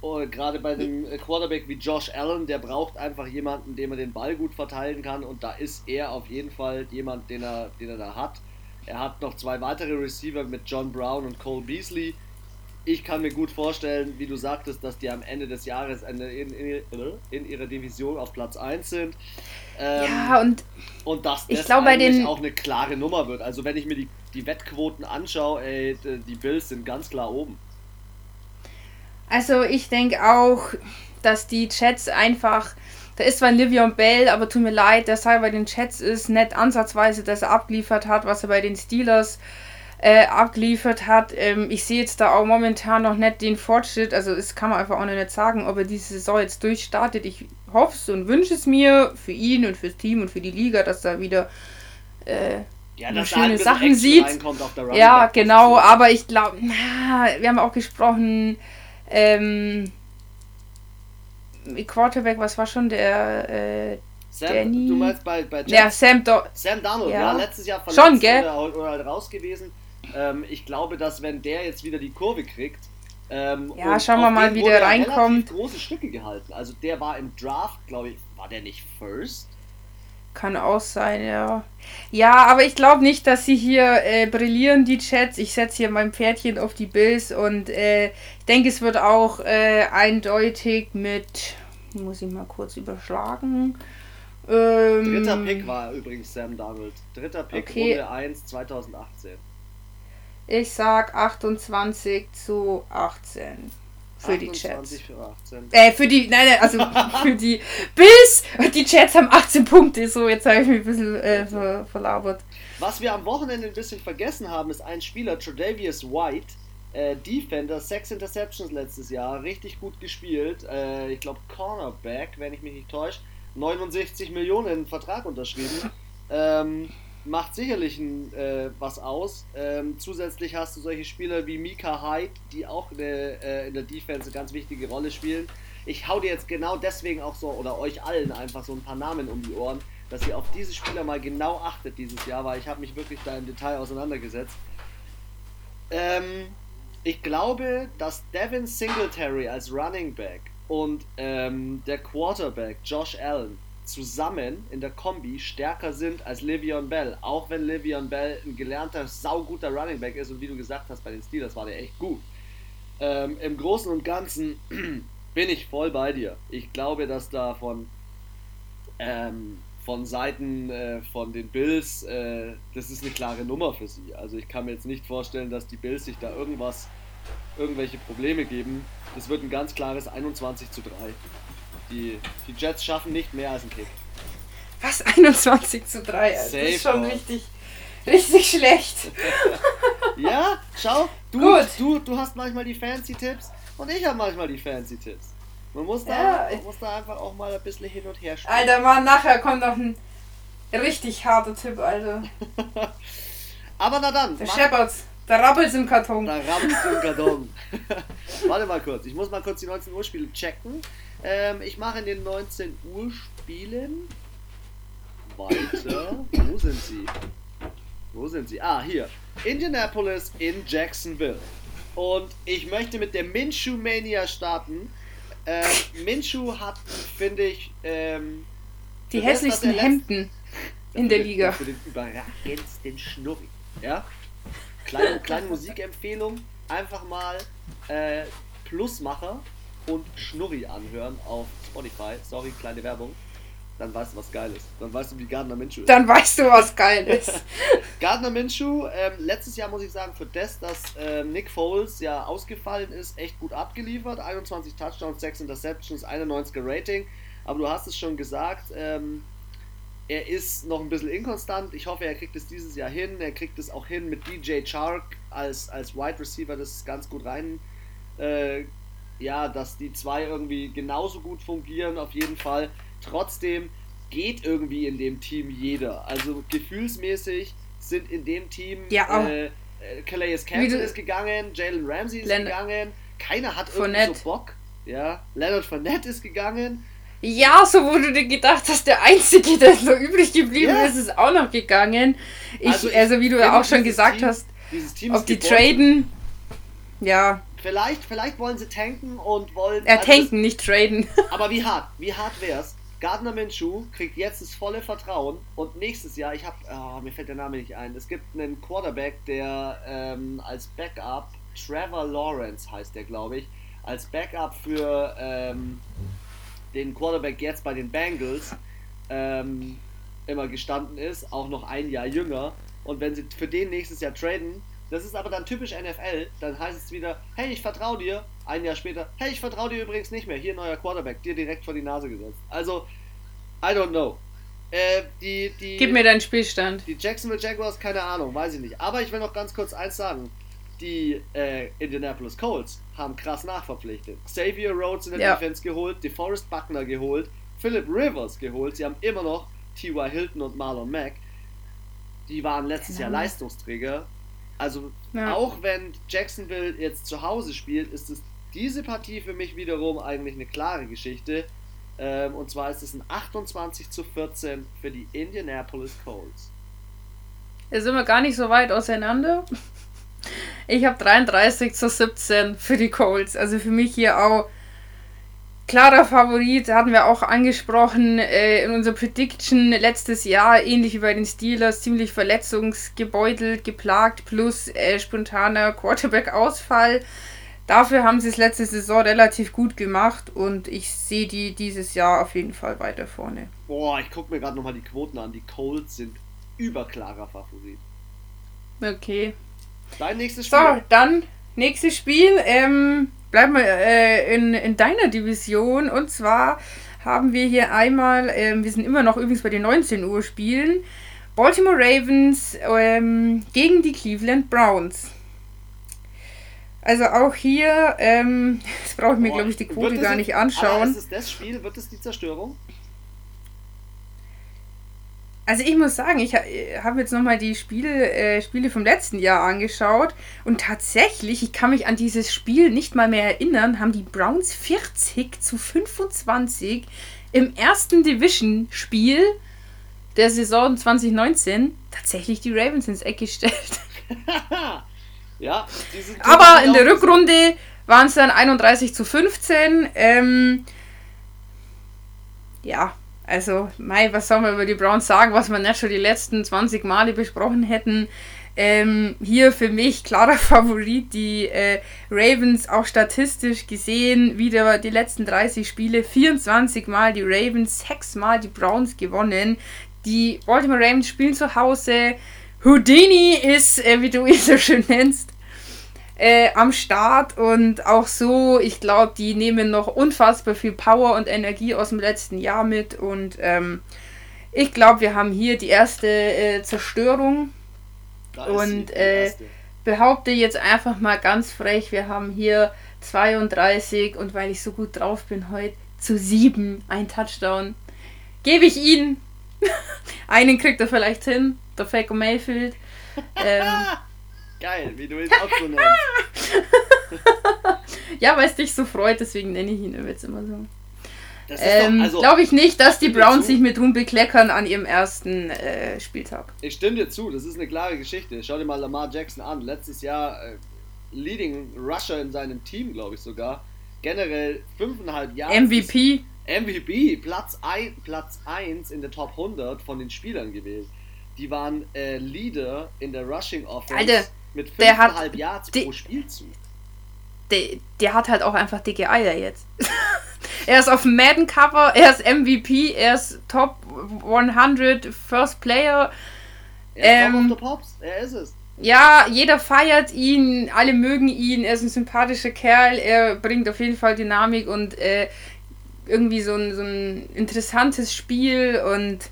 oh, Gerade bei dem Quarterback wie Josh Allen, der braucht einfach jemanden, dem er den Ball gut verteilen kann. Und da ist er auf jeden Fall jemand, den er, den er da hat. Er hat noch zwei weitere Receiver mit John Brown und Cole Beasley ich kann mir gut vorstellen, wie du sagtest, dass die am Ende des Jahres in, in, in, ihrer Division auf Platz 1 sind. Ähm, ja, und, und dass das glaub, eigentlich auch eine klare Nummer wird. Also wenn ich mir die, die Wettquoten anschaue, ey, die Bills sind ganz klar oben. Also ich denke auch, dass die Chats einfach, da ist zwar Livion Bell, aber tut mir leid, dass er bei den Chats ist, nicht ansatzweise, dass er abgeliefert hat, was er bei den Steelers äh, äh, abgeliefert hat. Ähm, ich sehe jetzt da auch momentan noch nicht den Fortschritt. Also es kann man einfach auch noch nicht sagen, ob er diese Saison jetzt durchstartet. Ich hoffe es und wünsche es mir für ihn und fürs Team und für die Liga, dass da wieder äh, ja, schöne Sachen sieht. Ja, genau, aber ich glaube, wir haben auch gesprochen, ähm, Quarterback, was war schon der äh, Sam, Danny? Du meinst bei, bei Jets? Ja, Sam, Do Sam Donald, ja. ja. letztes Jahr verletzt schon, gell? Oder, oder halt raus gewesen. Ähm, ich glaube, dass wenn der jetzt wieder die Kurve kriegt, ähm, ja, schauen wir mal, wie der reinkommt. große Stücke gehalten. Also der war im Draft, glaube ich, war der nicht First? Kann auch sein, ja. Ja, aber ich glaube nicht, dass sie hier äh, brillieren, die Chats. Ich setze hier mein Pferdchen auf die Bills und äh, ich denke, es wird auch äh, eindeutig mit, muss ich mal kurz überschlagen. Ähm, Dritter Pick war übrigens Sam Donald. Dritter Pick, okay. Runde 1, 2018. Ich sag 28 zu 18 für die Chats. Für 18. Äh, für die, nein, nein, also für die Bills. Die Chats haben 18 Punkte. So, jetzt habe ich mich ein bisschen äh, ver verlabert. Was wir am Wochenende ein bisschen vergessen haben, ist ein Spieler, Tredavious White. Äh, Defender, 6 Interceptions letztes Jahr, richtig gut gespielt. Äh, ich glaube Cornerback, wenn ich mich nicht täusche. 69 Millionen Vertrag unterschrieben. ähm, macht sicherlich ein, äh, was aus. Ähm, zusätzlich hast du solche Spieler wie Mika Hyde, die auch eine, äh, in der Defense eine ganz wichtige Rolle spielen. Ich hau dir jetzt genau deswegen auch so, oder euch allen einfach so ein paar Namen um die Ohren, dass ihr auf diese Spieler mal genau achtet dieses Jahr, weil ich habe mich wirklich da im Detail auseinandergesetzt. Ähm, ich glaube, dass Devin Singletary als Running Back und ähm, der Quarterback Josh Allen zusammen in der Kombi stärker sind als Livion Bell. Auch wenn Livion Bell ein gelernter, sauguter Running Back ist und wie du gesagt hast, bei den Steelers war der echt gut. Ähm, Im Großen und Ganzen bin ich voll bei dir. Ich glaube, dass da von, ähm, von Seiten äh, von den Bills, äh, das ist eine klare Nummer für sie. Also ich kann mir jetzt nicht vorstellen, dass die Bills sich da irgendwas, irgendwelche Probleme geben. Das wird ein ganz klares 21 zu 3. Die, die Jets schaffen nicht mehr als einen Kick. Was? 21 zu 3? Safe das ist schon richtig, richtig schlecht. ja, schau, du, Gut. Du, du hast manchmal die fancy Tipps und ich habe manchmal die fancy Tipps. Man muss, da, ja, man muss da einfach auch mal ein bisschen hin und her spielen. Alter, Mann, nachher kommt noch ein richtig harter Tipp, Alter. Aber na dann. Der Shepherds. Da rappelt's im Karton. Da rappelt's im Karton. Warte mal kurz. Ich muss mal kurz die 19 Uhr Spiele checken. Ähm, ich mache in den 19 Uhr Spielen weiter. Wo sind sie? Wo sind sie? Ah, hier. Indianapolis in Jacksonville. Und ich möchte mit der Minshew Mania starten. Ähm, Minshew hat, finde ich, ähm, die hässlichsten das, Hemden in der Liga. Für den überragendsten Schnurri. Ja? Kleine, kleine Musikempfehlung. Einfach mal äh, Plusmacher und Schnurri anhören auf Spotify. Sorry, kleine Werbung. Dann weißt du, was geil ist. Dann weißt du, wie Gardner Minshew ist. Dann weißt du, was geil ist. Gardner Minshew, ähm, letztes Jahr muss ich sagen, für das, dass ähm, Nick Foles ja ausgefallen ist, echt gut abgeliefert. 21 Touchdowns, 6 Interceptions, 91er Rating. Aber du hast es schon gesagt, ähm, er ist noch ein bisschen inkonstant. Ich hoffe, er kriegt es dieses Jahr hin. Er kriegt es auch hin mit DJ Chark als, als Wide Receiver, das ist ganz gut rein. Äh, ja, dass die zwei irgendwie genauso gut fungieren, auf jeden Fall. Trotzdem geht irgendwie in dem Team jeder. Also gefühlsmäßig sind in dem Team ja, äh, äh, Calais Campbell ist gegangen, Jalen Ramsey ist Len gegangen, keiner hat Fournette. irgendwie so Bock. Ja, Leonard Fournette ist gegangen. Ja, so wo du dir gedacht hast, der Einzige, der noch übrig geblieben ja. ist, ist auch noch gegangen. Ich, also, ich also wie du ja auch schon gesagt Team, hast, ob die traden, ja. Vielleicht, vielleicht wollen sie tanken und wollen. Er also tanken, nicht traden. Aber wie hart, wie hart wär's? Gardner Minshew kriegt jetzt das volle Vertrauen und nächstes Jahr, ich habe, oh, mir fällt der Name nicht ein, es gibt einen Quarterback, der ähm, als Backup, Trevor Lawrence heißt der, glaube ich, als Backup für ähm, den Quarterback jetzt bei den Bengals ähm, immer gestanden ist, auch noch ein Jahr jünger. Und wenn sie für den nächstes Jahr traden, das ist aber dann typisch NFL, dann heißt es wieder, hey, ich vertraue dir. Ein Jahr später, hey, ich vertraue dir übrigens nicht mehr. Hier neuer Quarterback, dir direkt vor die Nase gesetzt. Also, I don't know. Äh, die, die, Gib mir deinen Spielstand. Die Jacksonville Jaguars, keine Ahnung, weiß ich nicht. Aber ich will noch ganz kurz eins sagen. Die äh, Indianapolis Colts haben krass nachverpflichtet. Xavier Rhodes in der ja. Defense geholt, DeForest Buckner geholt, Philip Rivers geholt. Sie haben immer noch T.Y. Hilton und Marlon Mack. Die waren letztes genau. Jahr Leistungsträger also ja. auch wenn Jacksonville jetzt zu Hause spielt, ist es diese Partie für mich wiederum eigentlich eine klare Geschichte. Ähm, und zwar ist es ein 28 zu 14 für die Indianapolis Colts. Da sind wir gar nicht so weit auseinander. Ich habe 33 zu 17 für die Colts. Also für mich hier auch klarer Favorit, hatten wir auch angesprochen äh, in unserer Prediction letztes Jahr, ähnlich wie bei den Steelers, ziemlich verletzungsgebeutelt, geplagt, plus äh, spontaner Quarterback-Ausfall. Dafür haben sie es letzte Saison relativ gut gemacht und ich sehe die dieses Jahr auf jeden Fall weiter vorne. Boah, ich gucke mir gerade nochmal die Quoten an. Die Colts sind überklarer Favorit. Okay. Dein nächstes Spiel. So, dann nächstes Spiel. Ähm, bleiben wir äh, in, in deiner Division. Und zwar haben wir hier einmal, äh, wir sind immer noch übrigens bei den 19 Uhr Spielen, Baltimore Ravens ähm, gegen die Cleveland Browns. Also auch hier, ähm, das brauche ich mir, glaube ich, die Quote gar nicht anschauen. ist es das Spiel? Wird es die Zerstörung? Also ich muss sagen, ich habe jetzt nochmal die Spiele, äh, Spiele vom letzten Jahr angeschaut und tatsächlich, ich kann mich an dieses Spiel nicht mal mehr erinnern, haben die Browns 40 zu 25 im ersten Division-Spiel der Saison 2019 tatsächlich die Ravens ins Eck gestellt. ja, Aber in der Rückrunde waren es dann 31 zu 15. Ähm, ja, also, Mai, was soll man über die Browns sagen, was wir nicht schon die letzten 20 Male besprochen hätten? Ähm, hier für mich klarer Favorit, die äh, Ravens auch statistisch gesehen, wieder die letzten 30 Spiele, 24 Mal die Ravens, 6 Mal die Browns gewonnen. Die Baltimore Ravens spielen zu Hause. Houdini ist, äh, wie du ihn so schön nennst, äh, am Start und auch so, ich glaube, die nehmen noch unfassbar viel Power und Energie aus dem letzten Jahr mit und ähm, ich glaube, wir haben hier die erste äh, Zerstörung und äh, behaupte jetzt einfach mal ganz frech, wir haben hier 32 und weil ich so gut drauf bin heute zu 7 ein Touchdown. Gebe ich ihn. Einen kriegt er vielleicht hin, der Faker Mayfield. Ähm, Geil, wie du ihn auch so nennst. ja, weil es dich so freut, deswegen nenne ich ihn jetzt immer so. Ähm, also, Glaube ich nicht, dass die Browns sich mit Ruhm bekleckern an ihrem ersten äh, Spieltag. Ich stimme dir zu, das ist eine klare Geschichte. Schau dir mal Lamar Jackson an. Letztes Jahr äh, Leading Rusher in seinem Team, glaube ich sogar. Generell 5,5 Jahre. MVP. MVP, Platz 1 Platz in der Top 100 von den Spielern gewählt. Die waren äh, Leader in der Rushing Offense. Alter, mit 5,5 Yards pro Spielzug. Der, der hat halt auch einfach dicke Eier jetzt. er ist auf dem Madden-Cover, er ist MVP, er ist Top 100 First Player. Er ist ähm, Top of the Pops, er ist es. Ja, jeder feiert ihn, alle mögen ihn, er ist ein sympathischer Kerl, er bringt auf jeden Fall Dynamik und äh, irgendwie so ein, so ein interessantes Spiel und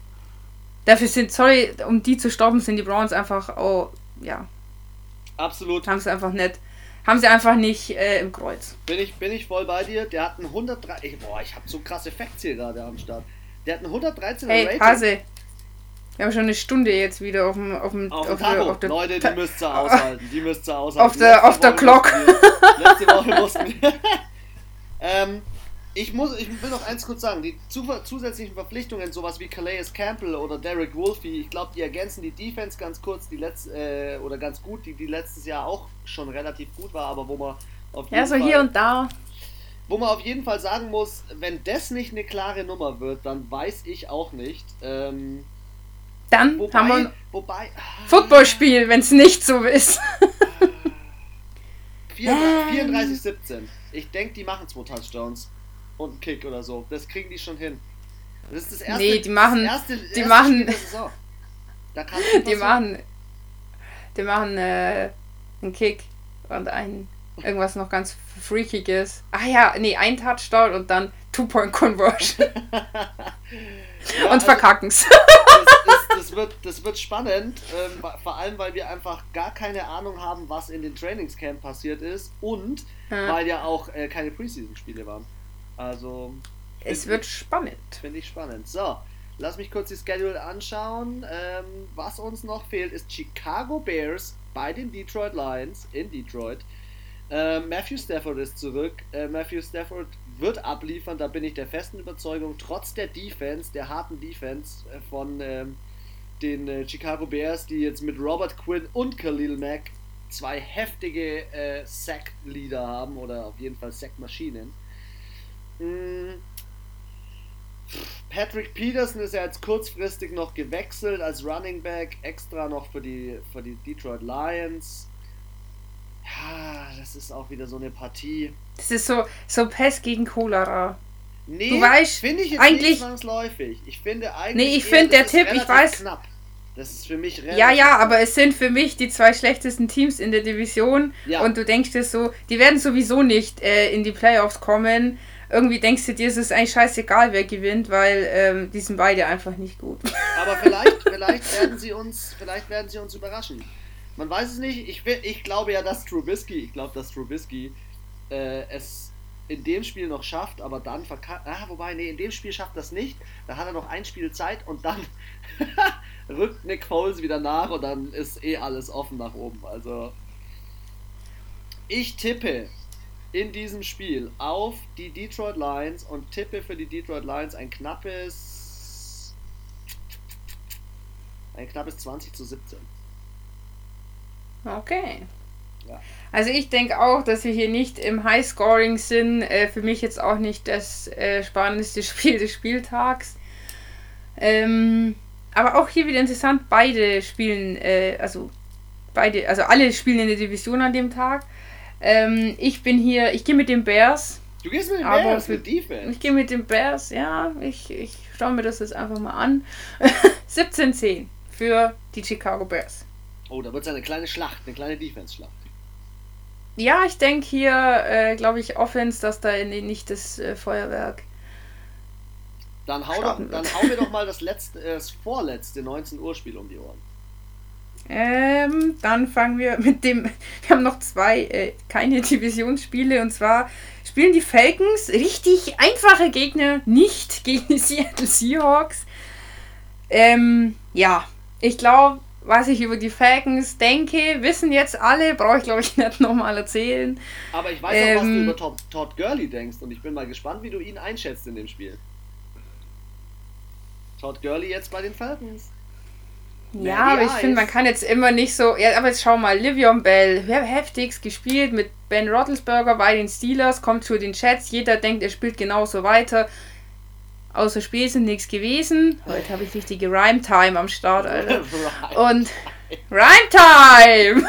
dafür sind, sorry, um die zu stoppen, sind die Browns einfach, oh, ja, Absolut. Haben sie einfach nicht. Haben sie einfach nicht äh, im Kreuz. Bin ich, bin ich voll bei dir. Der hat einen 103. Boah, ich habe so krasse Facts hier gerade am Start. Der hat einen 113 hey, Rating. Hase. Wir haben schon eine Stunde jetzt wieder auf dem auf dem auf, auf, der, auf der Leute, die müsst ihr aushalten. Die müsst ihr aushalten. Auf der, auf der Clock. Letzte Woche mussten wir. ähm, ich muss, ich will noch eins kurz sagen, die zusätzlichen Verpflichtungen, sowas wie Calais Campbell oder Derek Wolfe, ich glaube, die ergänzen die Defense ganz kurz, die letzte, äh, oder ganz gut, die, die letztes Jahr auch schon relativ gut war, aber wo man auf jeden Ja, so Fall, hier und da. Wo man auf jeden Fall sagen muss, wenn das nicht eine klare Nummer wird, dann weiß ich auch nicht. Ähm, dann wobei, haben wir ein wobei, ah, Footballspiel, wenn es nicht so ist. 34-17. Ich denke, die machen zwei Touchdowns und einen Kick oder so. Das kriegen die schon hin. Das ist das erste. Nee, die machen. Erste, die erste machen. Da kann die machen. Die machen äh, einen Kick und ein irgendwas noch ganz freakiges. Ah ja, nee, ein Touchdown und dann Two-Point-Conversion. ja, und also, verkacken's. Das, das, das, wird, das wird spannend, ähm, vor allem weil wir einfach gar keine Ahnung haben, was in den Trainingscamp passiert ist und hm. weil ja auch äh, keine Preseason-Spiele waren. Also. Es wird ich, spannend. Finde ich spannend. So, lass mich kurz die Schedule anschauen. Ähm, was uns noch fehlt, ist Chicago Bears bei den Detroit Lions in Detroit. Äh, Matthew Stafford ist zurück. Äh, Matthew Stafford wird abliefern, da bin ich der festen Überzeugung, trotz der Defense, der harten Defense äh, von ähm, den äh, Chicago Bears, die jetzt mit Robert Quinn und Khalil Mack zwei heftige äh, Sack-Leader haben oder auf jeden Fall Sack-Maschinen. Hm. Patrick Peterson ist ja jetzt kurzfristig noch gewechselt als Running Back, extra noch für die, für die Detroit Lions. Ja, das ist auch wieder so eine Partie. Das ist so, so Pest gegen Cholera. Nee, du weißt, finde ich jetzt eigentlich, nicht zwangsläufig. Ich finde eigentlich. Nee, ich finde der Tipp, ich weiß. Knapp. Das ist für mich relativ. Ja, ja, aber es sind für mich die zwei schlechtesten Teams in der Division. Ja. Und du denkst dir so, die werden sowieso nicht äh, in die Playoffs kommen irgendwie denkst du dir, es ist eigentlich scheißegal, wer gewinnt, weil ähm, die sind beide einfach nicht gut. Aber vielleicht, vielleicht werden sie uns, vielleicht werden sie uns überraschen. Man weiß es nicht. Ich, ich glaube ja, dass Trubisky, ich glaube, dass Trubisky äh, es in dem Spiel noch schafft, aber dann verkackt. Ah, wobei, nee, in dem Spiel schafft das nicht. Da hat er noch ein Spiel Zeit und dann rückt Nick Foles wieder nach und dann ist eh alles offen nach oben. Also ich tippe in diesem Spiel auf die Detroit Lions und tippe für die Detroit Lions ein knappes ein knappes 20 zu 17. Okay. Ja. Also ich denke auch, dass wir hier nicht im Highscoring sind. Äh, für mich jetzt auch nicht das äh, spannendste Spiel des Spieltags. Ähm, aber auch hier wieder interessant, beide spielen, äh, also beide, also alle spielen in der Division an dem Tag. Ähm, ich bin hier, ich gehe mit den Bears. Du gehst mit den Bears, mit Defense? Ich gehe mit den Bears, ja. Ich, ich schaue mir das jetzt einfach mal an. 17-10 für die Chicago Bears. Oh, da wird es eine kleine Schlacht, eine kleine Defense-Schlacht. Ja, ich denke hier, äh, glaube ich, Offense, dass da nicht das äh, Feuerwerk. Dann hau, doch, dann hau mir doch mal das, letzte, äh, das vorletzte 19 Uhr Spiel um die Ohren. Ähm, dann fangen wir mit dem. Wir haben noch zwei äh, keine Divisionsspiele und zwar spielen die Falcons richtig einfache Gegner nicht gegen die Seattle Seahawks. Ähm, ja, ich glaube, was ich über die Falcons denke, wissen jetzt alle, brauche ich glaube ich nicht nochmal erzählen. Aber ich weiß ähm, auch, was du ähm, über Todd, Todd Gurley denkst und ich bin mal gespannt, wie du ihn einschätzt in dem Spiel. Todd Gurley jetzt bei den Falcons. Ja, aber ich finde, man kann jetzt immer nicht so. Ja, aber jetzt schau mal, Livion Bell, heftigst gespielt mit Ben Roethlisberger bei den Steelers, kommt zu den Chats, jeder denkt, er spielt genauso weiter. Außer Spiel sind nichts gewesen. Heute habe ich richtige Rhyme-Time am Start, Alter. Und Rhyme-Time!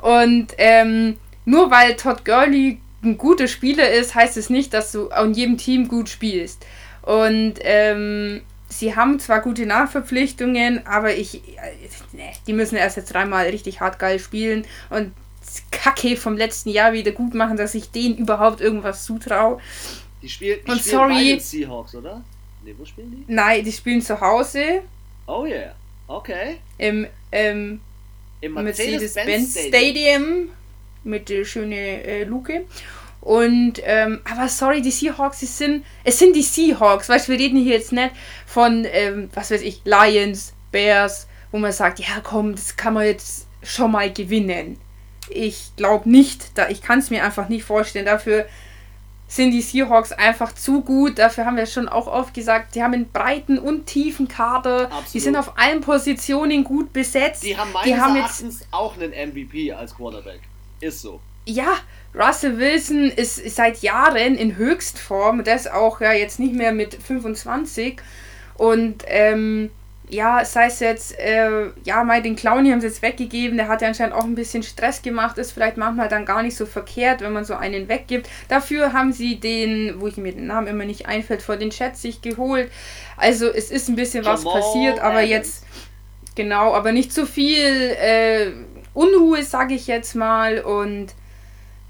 Und ähm, nur weil Todd Gurley ein guter Spieler ist, heißt es nicht, dass du an jedem Team gut spielst. Und ähm, sie haben zwar gute Nachverpflichtungen, aber ich, nee, die müssen erst jetzt dreimal richtig hart geil spielen und Kacke vom letzten Jahr wieder gut machen, dass ich denen überhaupt irgendwas zutraue. Die, spiel, die und spielen sorry, Seahawks, oder? Ne, wo spielen die? Nein, die spielen zu Hause. Oh yeah, okay. Im, ähm, Im Mercedes-Benz Stadium. Stadium. mit der schönen äh, Luke. Und, ähm, aber sorry, die Seahawks, die sind, es sind die Seahawks, weißt du, wir reden hier jetzt nicht von, ähm, was weiß ich, Lions, Bears, wo man sagt, ja komm, das kann man jetzt schon mal gewinnen. Ich glaube nicht, da, ich kann es mir einfach nicht vorstellen. Dafür sind die Seahawks einfach zu gut. Dafür haben wir schon auch oft gesagt, die haben einen breiten und tiefen Kader. Absolut. Die sind auf allen Positionen gut besetzt. Die haben meines die haben jetzt, auch einen MVP als Quarterback. Ist so. Ja, Russell Wilson ist, seit Jahren in Höchstform, das auch ja jetzt nicht mehr mit 25. Und ähm, ja, sei es jetzt, äh, ja, mal den Clowny haben sie jetzt weggegeben, der hat ja anscheinend auch ein bisschen Stress gemacht, ist vielleicht manchmal dann gar nicht so verkehrt, wenn man so einen weggibt. Dafür haben sie den, wo ich mir den Namen immer nicht einfällt, vor den Chats sich geholt. Also es ist ein bisschen Jamal was passiert, aber Adams. jetzt, genau, aber nicht zu viel äh, Unruhe, sage ich jetzt mal. Und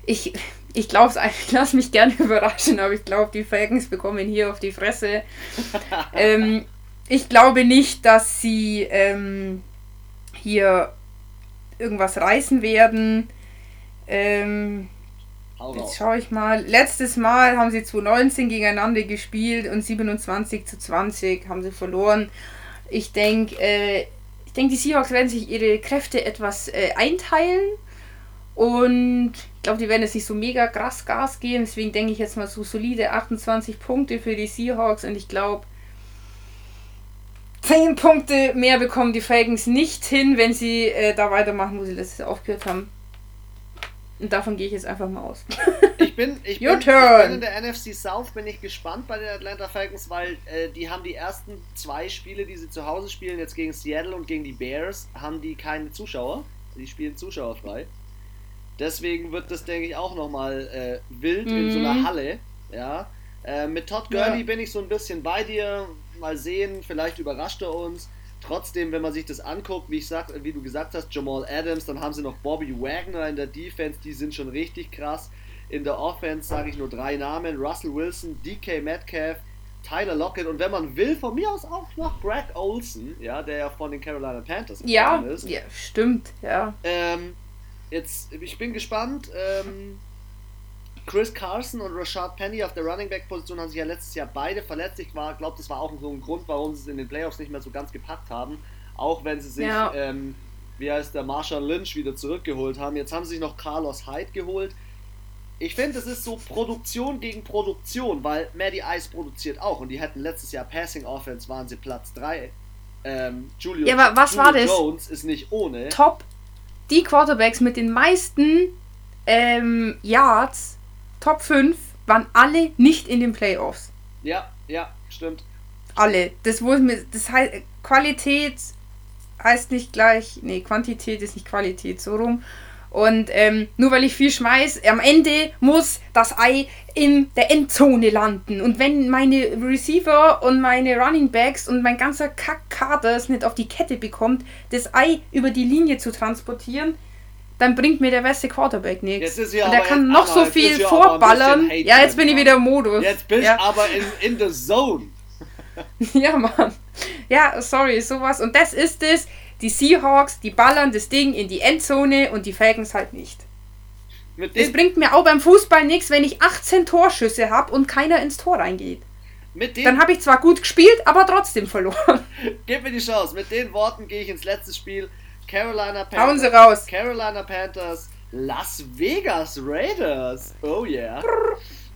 ich, ich glaube ich lasse mich gerne überraschen, aber ich glaube, die Falcons bekommen hier auf die Fresse. ähm, ich glaube nicht, dass sie ähm, hier irgendwas reißen werden. Ähm, jetzt schaue ich mal. Letztes Mal haben sie 2019 gegeneinander gespielt und 27 zu 20 haben sie verloren. Ich denke, äh, ich denke, die Seahawks werden sich ihre Kräfte etwas äh, einteilen und ich glaube, die werden jetzt nicht so mega krass Gas geben. Deswegen denke ich jetzt mal so solide 28 Punkte für die Seahawks. Und ich glaube, 10 Punkte mehr bekommen die Falcons nicht hin, wenn sie äh, da weitermachen, wo sie letztes Jahr aufgehört haben. Und davon gehe ich jetzt einfach mal aus. ich, bin, ich, bin, ich bin in der NFC South bin ich gespannt bei den Atlanta Falcons, weil äh, die haben die ersten zwei Spiele, die sie zu Hause spielen, jetzt gegen Seattle und gegen die Bears, haben die keine Zuschauer. Die spielen zuschauerfrei. Deswegen wird das, denke ich, auch nochmal äh, wild mhm. in so einer mhm. Halle. Ja. Äh, mit Todd Gurley ja. bin ich so ein bisschen bei dir. Mal sehen, vielleicht überrascht er uns. Trotzdem, wenn man sich das anguckt, wie ich sag, wie du gesagt hast, Jamal Adams, dann haben sie noch Bobby Wagner in der Defense, die sind schon richtig krass. In der Offense sage ich nur drei Namen: Russell Wilson, DK Metcalf, Tyler Lockett und wenn man will, von mir aus auch noch Greg Olson, ja, der ja von den Carolina Panthers ja, ist. Ja, stimmt, ja. Ähm, Jetzt, ich bin gespannt. Ähm, Chris Carson und Rashad Penny auf der Running Back Position haben sich ja letztes Jahr beide verletzt. Ich glaube, das war auch so ein Grund, warum sie es in den Playoffs nicht mehr so ganz gepackt haben. Auch wenn sie sich, ja. ähm, wie heißt der, Marshall Lynch wieder zurückgeholt haben. Jetzt haben sie sich noch Carlos Hyde geholt. Ich finde, es ist so Produktion gegen Produktion, weil Maddie Ice produziert auch und die hätten letztes Jahr Passing Offense waren sie Platz 3. Ähm, Julio, ja, aber was Julio war das? Jones ist nicht ohne. Top. Die Quarterbacks mit den meisten ähm, Yards, Top 5, waren alle nicht in den Playoffs. Ja, ja, stimmt. Alle. Das, wo mir, das heißt, Qualität heißt nicht gleich, nee, Quantität ist nicht Qualität, so rum. Und ähm, nur weil ich viel schmeiß, am Ende muss das Ei in der Endzone landen. Und wenn meine Receiver und meine Running Backs und mein ganzer Kackkader es nicht auf die Kette bekommt, das Ei über die Linie zu transportieren, dann bringt mir der beste Quarterback nichts. Ja und der kann noch so viel ja vorballern. Ja, jetzt bin ich wieder im Modus. Jetzt bist du ja. aber in, in the zone. ja, Mann. Ja, sorry, sowas. Und das ist es. Die Seahawks, die ballern das Ding in die Endzone und die Falcons halt nicht. Es bringt mir auch beim Fußball nichts, wenn ich 18 Torschüsse habe und keiner ins Tor reingeht. Dann habe ich zwar gut gespielt, aber trotzdem verloren. Gib mir die Chance. Mit den Worten gehe ich ins letzte Spiel. Carolina Panthers. Hauen sie raus. Carolina Panthers, Las Vegas Raiders. Oh yeah.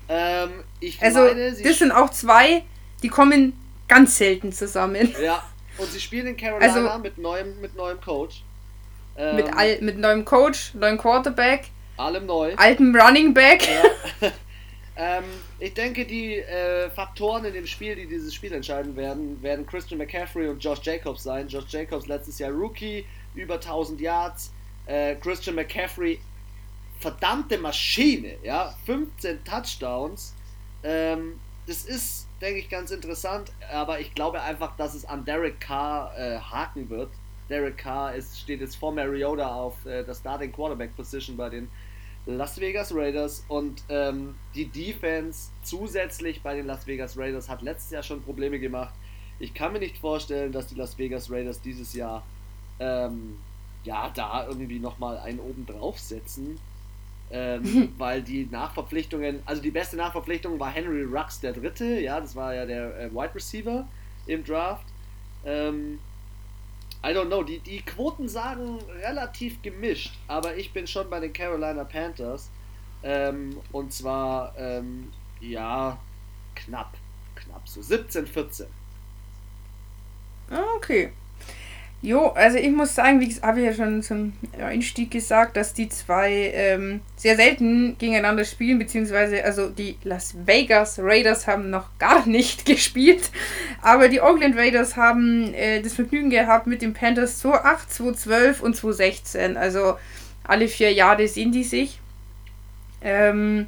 Ähm, ich also, meine, das sind auch zwei, die kommen ganz selten zusammen. Ja, und sie spielen in Carolina also, mit, neuem, mit neuem Coach. Ähm, mit, all, mit neuem Coach, neuem Quarterback. Allem neu. Altem Running Back. Ja. ähm, ich denke, die äh, Faktoren in dem Spiel, die dieses Spiel entscheiden werden, werden Christian McCaffrey und Josh Jacobs sein. Josh Jacobs letztes Jahr Rookie, über 1000 Yards. Äh, Christian McCaffrey, verdammte Maschine, ja, 15 Touchdowns. Ähm, das ist, denke ich, ganz interessant, aber ich glaube einfach, dass es an Derek Carr äh, haken wird. Derek Carr ist, steht jetzt vor Mariota auf äh, der Starting Quarterback Position bei den Las Vegas Raiders und ähm, die Defense zusätzlich bei den Las Vegas Raiders hat letztes Jahr schon Probleme gemacht. Ich kann mir nicht vorstellen, dass die Las Vegas Raiders dieses Jahr ähm, ja, da irgendwie nochmal einen oben draufsetzen. Ähm, weil die Nachverpflichtungen, also die beste Nachverpflichtung war Henry Rux der Dritte, ja, das war ja der äh, Wide Receiver im Draft. Ähm, I don't know, die, die Quoten sagen relativ gemischt, aber ich bin schon bei den Carolina Panthers. Ähm, und zwar, ähm, ja, knapp, knapp so 17, 14. Ah, okay. Jo, also ich muss sagen, wie habe ich ja schon zum Einstieg gesagt, dass die zwei ähm, sehr selten gegeneinander spielen, beziehungsweise also die Las Vegas Raiders haben noch gar nicht gespielt, aber die Oakland Raiders haben äh, das Vergnügen gehabt mit den Panthers 2008, 2012 und 2016. Also alle vier Jahre sehen die sich. Ähm,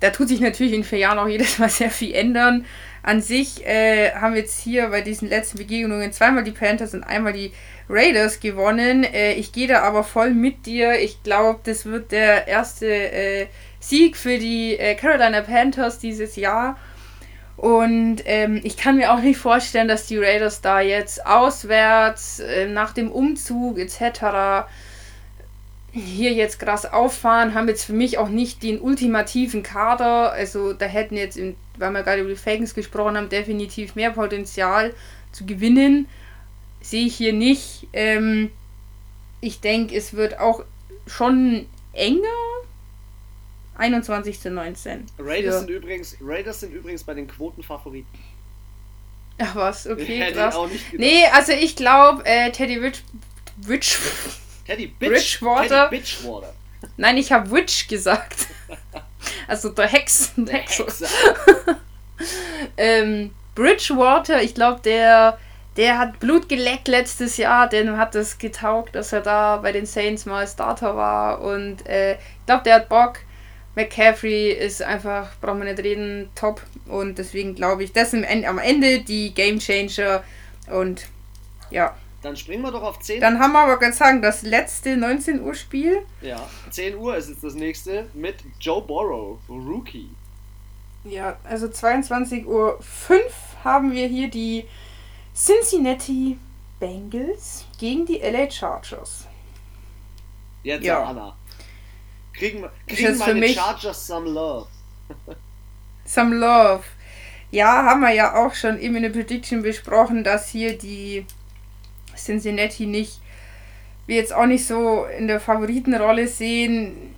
da tut sich natürlich in vier Jahren auch jedes Mal sehr viel ändern. An sich äh, haben wir jetzt hier bei diesen letzten Begegnungen zweimal die Panthers und einmal die Raiders gewonnen. Äh, ich gehe da aber voll mit dir. Ich glaube, das wird der erste äh, Sieg für die äh, Carolina Panthers dieses Jahr. Und ähm, ich kann mir auch nicht vorstellen, dass die Raiders da jetzt auswärts äh, nach dem Umzug etc hier jetzt krass auffahren, haben jetzt für mich auch nicht den ultimativen Kader. Also da hätten jetzt, in, weil wir gerade über die Falcons gesprochen haben, definitiv mehr Potenzial zu gewinnen. Sehe ich hier nicht. Ähm, ich denke, es wird auch schon enger. 21 zu 19. Raiders, ja. sind übrigens, Raiders sind übrigens bei den Quotenfavoriten. Ach was, okay, krass. Nee, also ich glaube, äh, Teddy Rich, Rich Teddy Bitch, Bridgewater. Teddy Bitchwater. Nein, ich habe Witch gesagt. also der Hexen. Der Hexe. ähm, Bridgewater, ich glaube, der, der hat Blut geleckt letztes Jahr. Dem hat es getaugt, dass er da bei den Saints mal Starter war. Und äh, ich glaube, der hat Bock. McCaffrey ist einfach, brauchen wir nicht reden, top. Und deswegen glaube ich, das sind am Ende die Game Changer. Und ja. Dann springen wir doch auf 10. Dann haben wir aber ganz sagen, das letzte 19 Uhr Spiel. Ja, 10 Uhr ist jetzt das nächste mit Joe Borrow, Rookie. Ja, also 22 Uhr 5 haben wir hier die Cincinnati Bengals gegen die LA Chargers. Jetzt ja. Anna. Kriegen, kriegen meine mich Chargers some love. some love. Ja, haben wir ja auch schon eben in der Prediction besprochen, dass hier die Cincinnati nicht, wir jetzt auch nicht so in der Favoritenrolle sehen.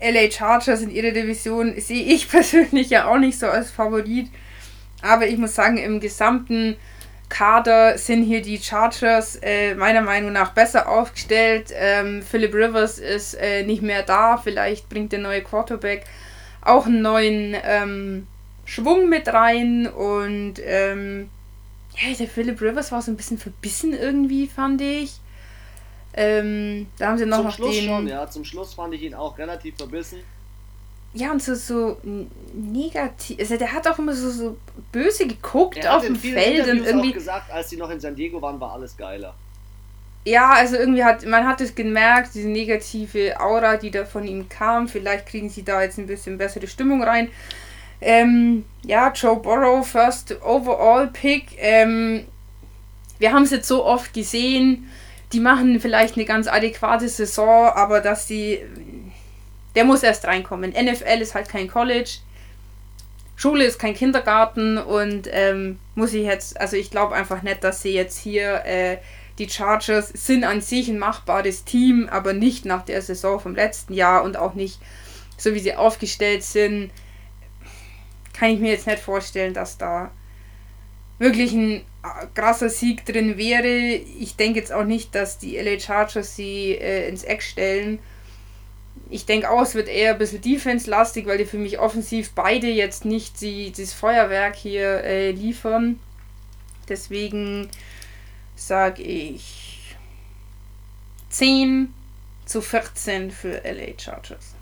LA Chargers in ihrer Division sehe ich persönlich ja auch nicht so als Favorit. Aber ich muss sagen, im gesamten Kader sind hier die Chargers äh, meiner Meinung nach besser aufgestellt. Ähm, Philip Rivers ist äh, nicht mehr da. Vielleicht bringt der neue Quarterback auch einen neuen ähm, Schwung mit rein. Und ähm, ja, der Philip Rivers war so ein bisschen verbissen irgendwie, fand ich. Ähm, da haben sie noch, zum noch Schluss den, schon, ja. Zum Schluss fand ich ihn auch relativ verbissen. Ja, und so, so negativ. Also der hat auch immer so, so böse geguckt auf dem Feld und irgendwie. Auch gesagt, als sie noch in San Diego waren, war alles geiler. Ja, also irgendwie hat man hat es gemerkt, diese negative Aura, die da von ihm kam. Vielleicht kriegen sie da jetzt ein bisschen bessere Stimmung rein. Ähm, ja, Joe Burrow, First Overall Pick. Ähm, wir haben es jetzt so oft gesehen. Die machen vielleicht eine ganz adäquate Saison, aber dass die der muss erst reinkommen. NFL ist halt kein College. Schule ist kein Kindergarten und ähm, muss ich jetzt, also ich glaube einfach nicht, dass sie jetzt hier äh, die Chargers sind an sich ein machbares Team, aber nicht nach der Saison vom letzten Jahr und auch nicht so wie sie aufgestellt sind. Kann ich mir jetzt nicht vorstellen, dass da wirklich ein äh, krasser Sieg drin wäre. Ich denke jetzt auch nicht, dass die LA Chargers sie äh, ins Eck stellen ich denke auch, es wird eher ein bisschen defense-lastig, weil die für mich offensiv beide jetzt nicht die, das Feuerwerk hier äh, liefern. Deswegen sage ich 10 zu 14 für LA Chargers.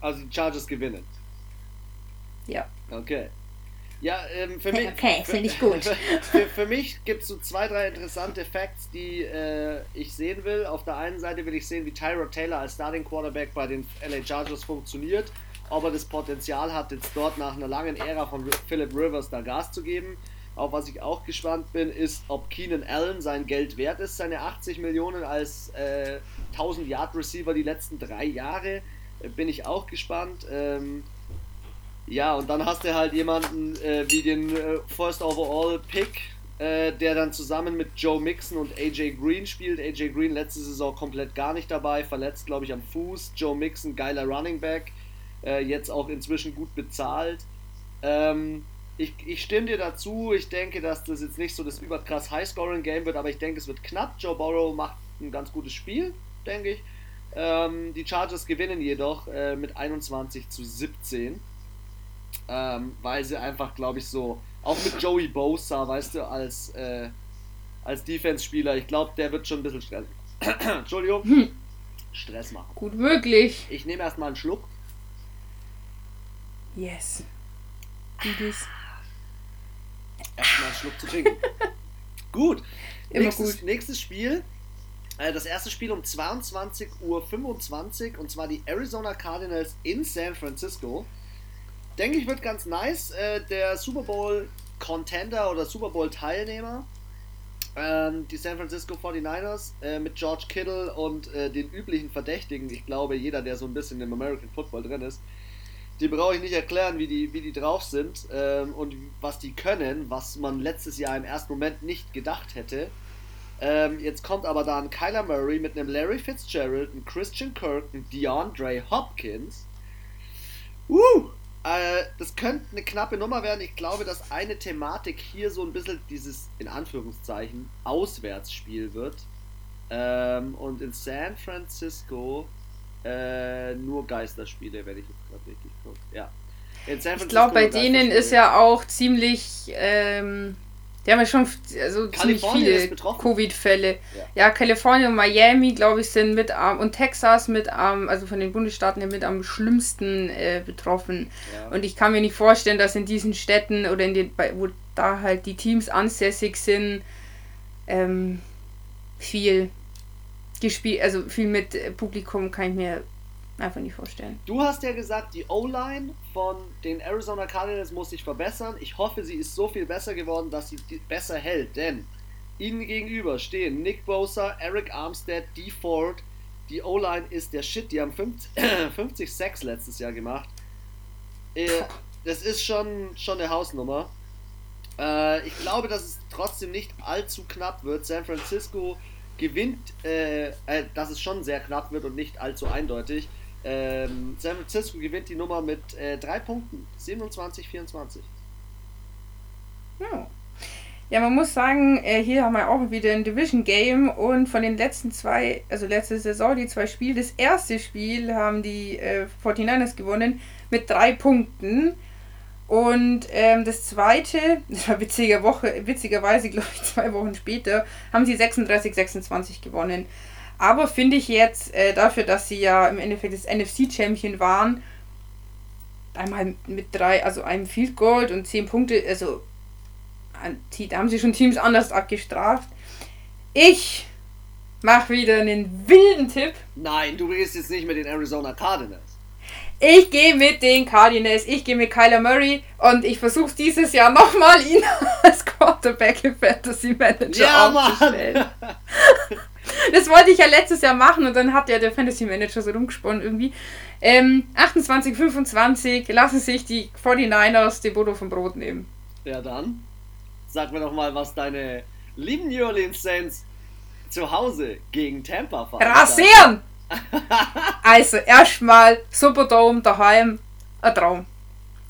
Also die Chargers gewinnen. Ja. Okay. Ja, ähm, für mich. Okay, finde ich gut. für, für mich gibt es so zwei, drei interessante Facts, die äh, ich sehen will. Auf der einen Seite will ich sehen, wie Tyrod Taylor als Starting Quarterback bei den LA Chargers funktioniert. Ob er das Potenzial hat, jetzt dort nach einer langen Ära von Philip Rivers da Gas zu geben. Auf was ich auch gespannt bin, ist, ob Keenan Allen sein Geld wert ist, seine 80 Millionen als äh, 1000 Yard Receiver die letzten drei Jahre. Äh, bin ich auch gespannt. Ähm, ja, und dann hast du halt jemanden äh, wie den äh, First Overall Pick, äh, der dann zusammen mit Joe Mixon und AJ Green spielt. AJ Green letzte Saison komplett gar nicht dabei, verletzt glaube ich am Fuß. Joe Mixon, geiler Running Back, äh, jetzt auch inzwischen gut bezahlt. Ähm, ich, ich stimme dir dazu, ich denke, dass das jetzt nicht so das überkrass High-Scoring-Game wird, aber ich denke, es wird knapp. Joe Burrow macht ein ganz gutes Spiel, denke ich. Ähm, die Chargers gewinnen jedoch äh, mit 21 zu 17 ähm, weil sie einfach, glaube ich, so, auch mit Joey Bosa, weißt du, als, äh, als Defense-Spieler, ich glaube, der wird schon ein bisschen Stress. Entschuldigung. Hm. Stress machen. Gut möglich. Ich nehme erstmal einen Schluck. Yes. Erstmal einen Schluck zu trinken. gut. Immer nächstes, gut. Nächstes Spiel. Äh, das erste Spiel um 22.25 Uhr und zwar die Arizona Cardinals in San Francisco denke ich, wird ganz nice. Äh, der Super Bowl Contender oder Super Bowl Teilnehmer, ähm, die San Francisco 49ers, äh, mit George Kittle und äh, den üblichen Verdächtigen. Ich glaube, jeder, der so ein bisschen im American Football drin ist, die brauche ich nicht erklären, wie die, wie die drauf sind ähm, und was die können, was man letztes Jahr im ersten Moment nicht gedacht hätte. Ähm, jetzt kommt aber da ein Kyler Murray mit einem Larry Fitzgerald, einem Christian Kirk, einem DeAndre Hopkins. Uh, äh, das könnte eine knappe Nummer werden. Ich glaube, dass eine Thematik hier so ein bisschen dieses, in Anführungszeichen, Auswärtsspiel wird. Ähm, und in San Francisco äh, nur Geisterspiele, wenn ich jetzt gerade richtig gucke. Ja. ich glaube, bei denen ist ja auch ziemlich ähm, die haben ja schon also ziemlich viele Covid-Fälle. Ja. ja. Kalifornien und Miami, glaube ich, sind mit am und Texas mit am, also von den Bundesstaaten mit am schlimmsten äh, betroffen. Ja. Und ich kann mir nicht vorstellen, dass in diesen Städten oder in den, wo da halt die Teams ansässig sind, ähm, viel gespielt, also viel mit Publikum kann ich mir einfach nicht vorstellen. Du hast ja gesagt, die O-Line von den Arizona Cardinals muss sich verbessern. Ich hoffe, sie ist so viel besser geworden, dass sie besser hält, denn ihnen gegenüber stehen Nick Bosa, Eric Armstead, Dee Ford, Die O-Line ist der Shit. Die haben 50, 50 Sacks letztes Jahr gemacht. Äh, das ist schon, schon eine Hausnummer. Äh, ich glaube, dass es trotzdem nicht allzu knapp wird. San Francisco gewinnt, äh, äh, dass es schon sehr knapp wird und nicht allzu eindeutig. Ähm, San Francisco gewinnt die Nummer mit äh, drei Punkten. 27, 24. Ja. Ja, man muss sagen, äh, hier haben wir auch wieder ein Division Game und von den letzten zwei, also letzte Saison, die zwei Spiele, das erste Spiel haben die äh, 49ers gewonnen mit drei Punkten. Und ähm, das zweite, das war witzige Woche, witzigerweise, glaube ich, zwei Wochen später, haben sie 36-26 gewonnen. Aber finde ich jetzt, äh, dafür, dass sie ja im Endeffekt das NFC-Champion waren, einmal mit drei, also einem Field Gold und zehn Punkte, also da haben sie schon Teams anders abgestraft. Ich mache wieder einen wilden Tipp. Nein, du gehst jetzt nicht mit den Arizona Cardinals. Ich gehe mit den Cardinals, ich gehe mit Kyler Murray und ich versuche dieses Jahr nochmal ihn als Quarterback im Fantasy Manager ja, aufzustellen. das wollte ich ja letztes Jahr machen und dann hat ja der Fantasy Manager so rumgesponnen irgendwie. Ähm, 28, 25 lassen sich die 49ers die Bodo vom Brot nehmen. Ja, dann sag mir doch mal, was deine lieben New Orleans Saints zu Hause gegen Tampa fahren. Rasieren! also erstmal Superdome daheim, ein Traum.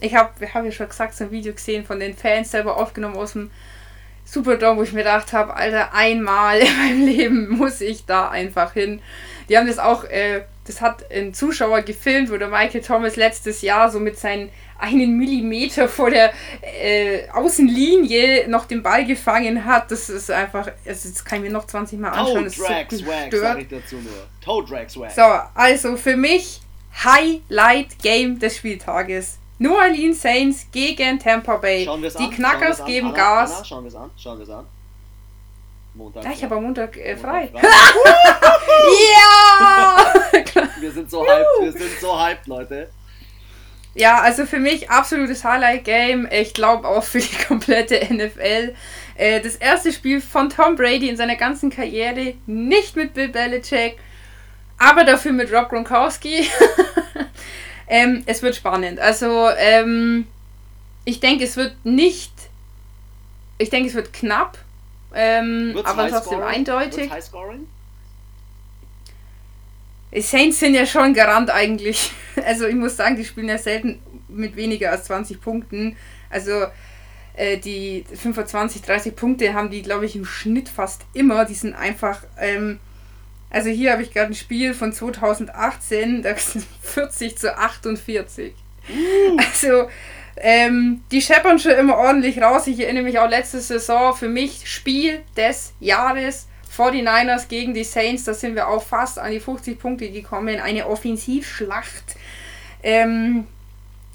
Ich habe hab ja schon gesagt, so ein Video gesehen von den Fans selber aufgenommen aus dem Superdome, wo ich mir gedacht habe, Alter, einmal in meinem Leben muss ich da einfach hin. Die haben das auch, äh, das hat ein Zuschauer gefilmt, wo der Michael Thomas letztes Jahr so mit seinen einen Millimeter vor der äh, Außenlinie noch den Ball gefangen hat. Das ist einfach, also das kann ich mir noch 20 Mal anschauen. Das ist so swag, sag ich dazu nur. Toe Swag. So, also für mich Highlight Game des Spieltages. New Orleans Saints gegen Tampa Bay. Die an, Knackers geben Anna, Gas. Anna, schauen wir es an. Schauen wir es an. Montag. Ja, ich habe am Montag, äh, frei. Montag frei. ja! wir sind so hyped, wir sind so hyped, Leute. Ja, also für mich absolutes Highlight-Game. Ich glaube auch für die komplette NFL. Äh, das erste Spiel von Tom Brady in seiner ganzen Karriere. Nicht mit Bill Belichick, aber dafür mit Rob Gronkowski. ähm, es wird spannend. Also, ähm, ich denke, es wird nicht. Ich denke, es wird knapp. Ähm, aber trotzdem eindeutig. Saints sind ja schon Garant eigentlich. Also ich muss sagen, die spielen ja selten mit weniger als 20 Punkten. Also äh, die 25, 30 Punkte haben die, glaube ich, im Schnitt fast immer. Die sind einfach. Ähm, also hier habe ich gerade ein Spiel von 2018, da sind 40 zu 48. Uh. Also ähm, die scheppern schon immer ordentlich raus. Ich erinnere mich auch letzte Saison für mich Spiel des Jahres 49ers gegen die Saints, da sind wir auch fast an die 50 Punkte gekommen. Eine Offensivschlacht. Ähm,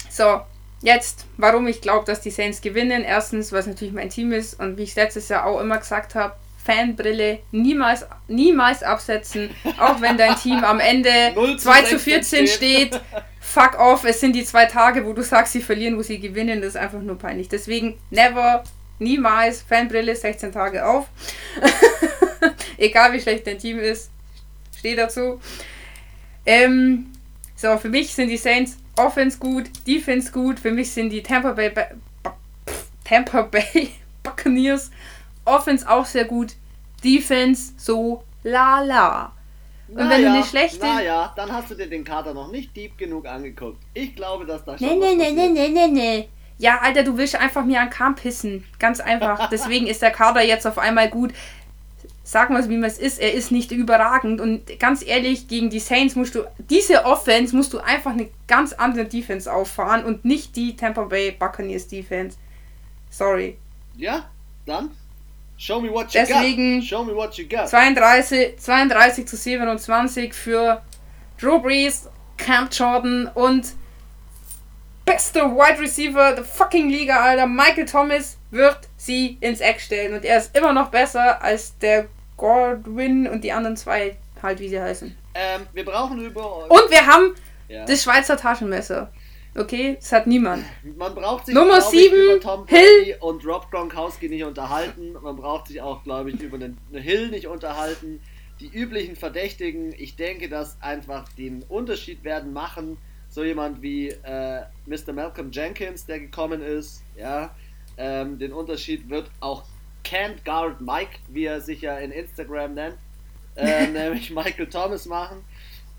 so, jetzt, warum ich glaube, dass die Saints gewinnen. Erstens, weil es natürlich mein Team ist und wie ich letztes Jahr auch immer gesagt habe, Fanbrille niemals, niemals absetzen, auch wenn dein Team am Ende 2 zu 14 steht. Fuck off, es sind die zwei Tage, wo du sagst, sie verlieren, wo sie gewinnen, das ist einfach nur peinlich. Deswegen never, niemals Fanbrille 16 Tage auf. Egal wie schlecht dein Team ist, steh dazu. Ähm, so, für mich sind die Saints Offense gut, Defense gut. Für mich sind die Tampa Bay, ba Tampa Bay Buccaneers Offense auch sehr gut. Defense so la la. Und na wenn ja, du eine schlechte. Naja, dann hast du dir den Kader noch nicht deep genug angeguckt. Ich glaube, dass da schon. Nee, nee, nee, nee, nee, nee. Ja, Alter, du willst einfach mir an Kahn pissen. Ganz einfach. Deswegen ist der Kader jetzt auf einmal gut sagen wir es wie man es ist, er ist nicht überragend. Und ganz ehrlich, gegen die Saints musst du, diese Offense musst du einfach eine ganz andere Defense auffahren und nicht die Tampa Bay Buccaneers Defense. Sorry. Ja, dann show me what you Deswegen got. Show me what you got. 32, 32 zu 27 für Drew Brees, Camp Jordan und beste Wide Receiver der fucking Liga, Alter. Michael Thomas wird sie ins Eck stellen. Und er ist immer noch besser als der Godwin und die anderen zwei, halt wie sie heißen. Ähm, wir brauchen über. Und wir haben ja. das Schweizer Taschenmesser. Okay, das hat niemand. Man braucht sich Nummer 7 über Tom Hill und Rob Gronkowski nicht unterhalten. Man braucht sich auch, glaube ich, über einen Hill nicht unterhalten. die üblichen Verdächtigen, ich denke, dass einfach den Unterschied werden machen, so jemand wie äh, Mr. Malcolm Jenkins, der gekommen ist, ja, ähm, den Unterschied wird auch Can't Guard Mike, wie er sich ja in Instagram nennt, äh, nämlich Michael Thomas machen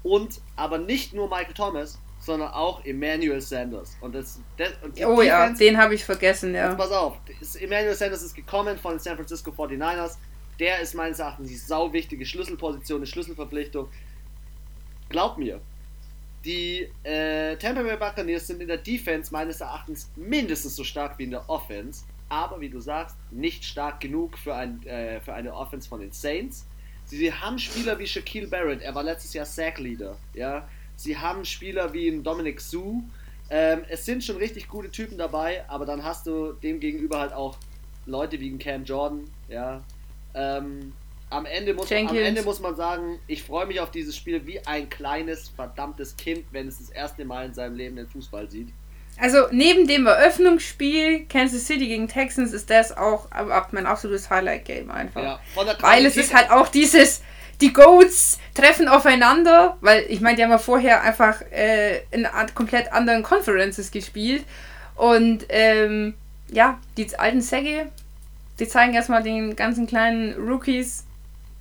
und aber nicht nur Michael Thomas, sondern auch Emmanuel Sanders. Und das, das und oh Defense, ja, den habe ich vergessen, ja. Pass auf, Emmanuel Sanders ist gekommen von den San Francisco 49ers. Der ist meines Erachtens die sau wichtige Schlüsselposition, eine Schlüsselverpflichtung. Glaub mir, die äh, Tampa Bay Buccaneers sind in der Defense meines Erachtens mindestens so stark wie in der Offense, aber wie du sagst, nicht stark genug für, ein, äh, für eine Offense von den Saints. Sie, sie haben Spieler wie Shaquille Barrett, er war letztes Jahr Sack Leader, ja. Sie haben Spieler wie Dominic Sue. Ähm, es sind schon richtig gute Typen dabei, aber dann hast du dem gegenüber halt auch Leute wie Cam Jordan, ja. Ähm, am, Ende muss, am Ende muss man sagen, ich freue mich auf dieses Spiel wie ein kleines, verdammtes Kind, wenn es das erste Mal in seinem Leben den Fußball sieht. Also neben dem Eröffnungsspiel Kansas City gegen Texans ist das auch mein absolutes Highlight-Game einfach. Ja, Weil es ist halt auch dieses, die Goats treffen aufeinander, weil ich meine, die haben ja vorher einfach äh, in komplett anderen Conferences gespielt. Und ähm, ja, die alten Säge, die zeigen erstmal den ganzen kleinen Rookies,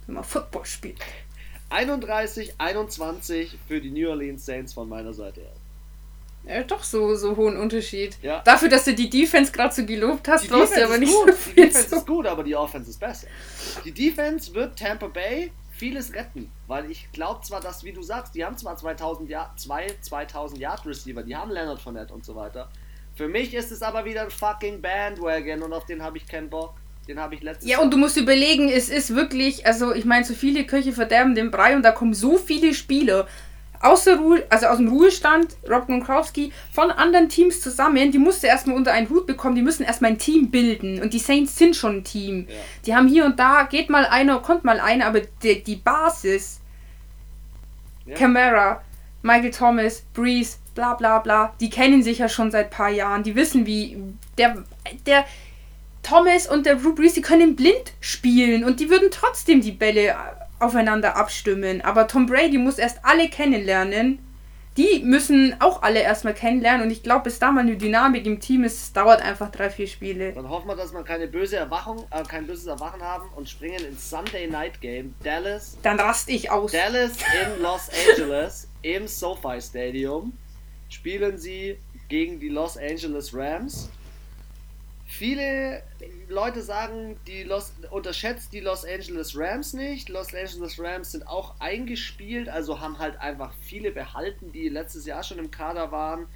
wie man Football spielt. 31, 21 für die New Orleans Saints von meiner Seite her. Ja, doch so, so hohen Unterschied. Ja. Dafür, dass du die Defense gerade so gelobt hast, brauchst du aber nicht gut. so viel. Die Defense ist gut, aber die Offense ist besser. Die Defense wird Tampa Bay vieles retten, weil ich glaube zwar, dass, wie du sagst, die haben zwar 2000 Jahr, zwei 2000 Yard Receiver, die haben Leonard Fournette und so weiter. Für mich ist es aber wieder ein fucking Bandwagon und auf den habe ich keinen Bock. Den habe ich letztes Ja, und du musst überlegen, es ist wirklich, also ich meine, so viele Köche verderben den Brei und da kommen so viele Spieler aus, der Ruhe, also aus dem Ruhestand, Rob Gronkowski, von anderen Teams zusammen. Die musste erstmal unter einen Hut bekommen. Die müssen erstmal ein Team bilden. Und die Saints sind schon ein Team. Ja. Die haben hier und da, geht mal einer, kommt mal einer, aber die, die Basis, ja. Camara, Michael Thomas, Breeze, bla bla bla, die kennen sich ja schon seit ein paar Jahren. Die wissen, wie der, der Thomas und der Drew Brees, die können blind spielen und die würden trotzdem die Bälle aufeinander abstimmen. Aber Tom Brady muss erst alle kennenlernen. Die müssen auch alle erstmal kennenlernen und ich glaube, bis da mal eine Dynamik im Team ist, dauert einfach drei, vier Spiele. Dann hoffen wir, dass wir keine böse Erwachung, äh, kein böses Erwachen haben und springen ins Sunday Night Game. Dallas. Dann rast ich aus. Dallas in Los Angeles im SoFi Stadium spielen sie gegen die Los Angeles Rams. Viele Leute sagen, die Los, unterschätzt die Los Angeles Rams nicht. Los Angeles Rams sind auch eingespielt, also haben halt einfach viele behalten, die letztes Jahr schon im Kader waren.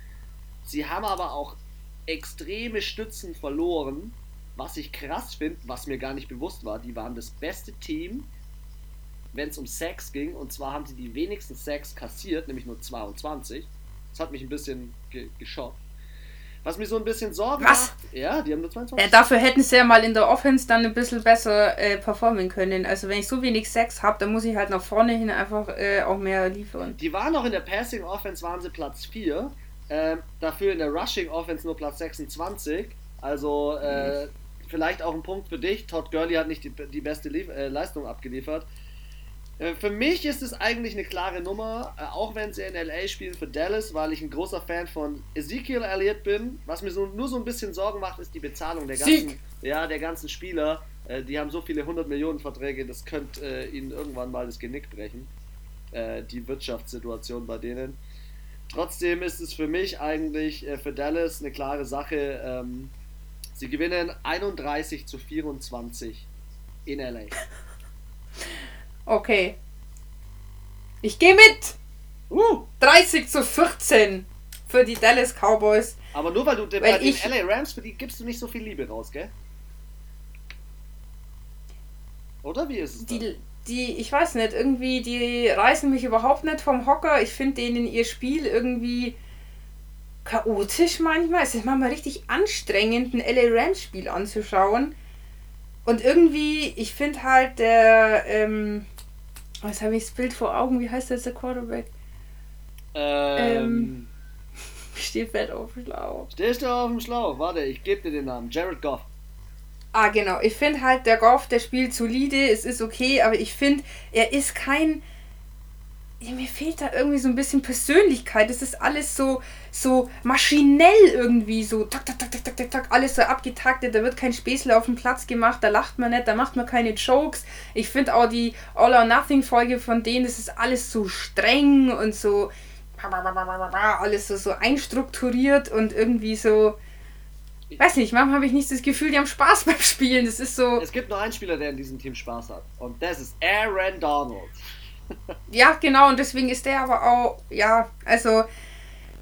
Sie haben aber auch extreme Stützen verloren, was ich krass finde, was mir gar nicht bewusst war. Die waren das beste Team, wenn es um Sex ging, und zwar haben sie die wenigsten Sex kassiert, nämlich nur 22. Das hat mich ein bisschen ge geschockt. Was mir so ein bisschen Sorgen Was? macht. Ja, die haben nur 22. Ja, dafür hätten sie ja mal in der Offense dann ein bisschen besser äh, performen können. Also wenn ich so wenig Sex habe, dann muss ich halt nach vorne hin einfach äh, auch mehr liefern. Die waren noch in der Passing Offense, waren sie Platz 4. Äh, dafür in der Rushing Offense nur Platz 26. Also äh, mhm. vielleicht auch ein Punkt für dich. Todd Gurley hat nicht die, die beste Lief äh, Leistung abgeliefert. Äh, für mich ist es eigentlich eine klare Nummer, äh, auch wenn sie in LA spielen für Dallas, weil ich ein großer Fan von Ezekiel Elliott bin. Was mir so, nur so ein bisschen Sorgen macht, ist die Bezahlung der ganzen, ja, der ganzen Spieler. Äh, die haben so viele 100 Millionen Verträge, das könnte ihnen irgendwann mal das Genick brechen. die Wirtschaftssituation bei denen. Trotzdem ist es für mich eigentlich für Dallas eine klare Sache. Ähm, sie gewinnen 31 zu 24 in LA. Okay. Ich gehe mit. Uh. 30 zu 14 für die Dallas Cowboys. Aber nur weil du den, weil den ich, LA Rams, für die gibst du nicht so viel Liebe raus, gell? Oder wie ist es? Die, die, ich weiß nicht, irgendwie, die reißen mich überhaupt nicht vom Hocker. Ich finde denen ihr Spiel irgendwie chaotisch manchmal. Es ist manchmal richtig anstrengend, ein LA Rams Spiel anzuschauen. Und irgendwie, ich finde halt der, ähm, Oh, jetzt habe ich das Bild vor Augen. Wie heißt jetzt der Quarterback? Ähm. ähm steht fett auf dem Schlauch. Stehst du auf dem Schlauch? Warte, ich gebe dir den Namen. Jared Goff. Ah, genau. Ich finde halt, der Goff, der spielt solide, es ist okay, aber ich finde, er ist kein. Ja, mir fehlt da irgendwie so ein bisschen Persönlichkeit. Es ist alles so, so maschinell irgendwie, so tak, tak, tak, tak, tak, tak, tak, alles so abgetaktet. Da wird kein Späßle auf dem Platz gemacht, da lacht man nicht, da macht man keine Jokes. Ich finde auch die All or Nothing Folge von denen, das ist alles so streng und so alles so, so einstrukturiert und irgendwie so weiß nicht, manchmal habe ich nicht das Gefühl, die haben Spaß beim Spielen. Das ist so. Es gibt nur einen Spieler, der in diesem Team Spaß hat. Und das ist Aaron Donald. ja, genau. Und deswegen ist der aber auch, ja, also.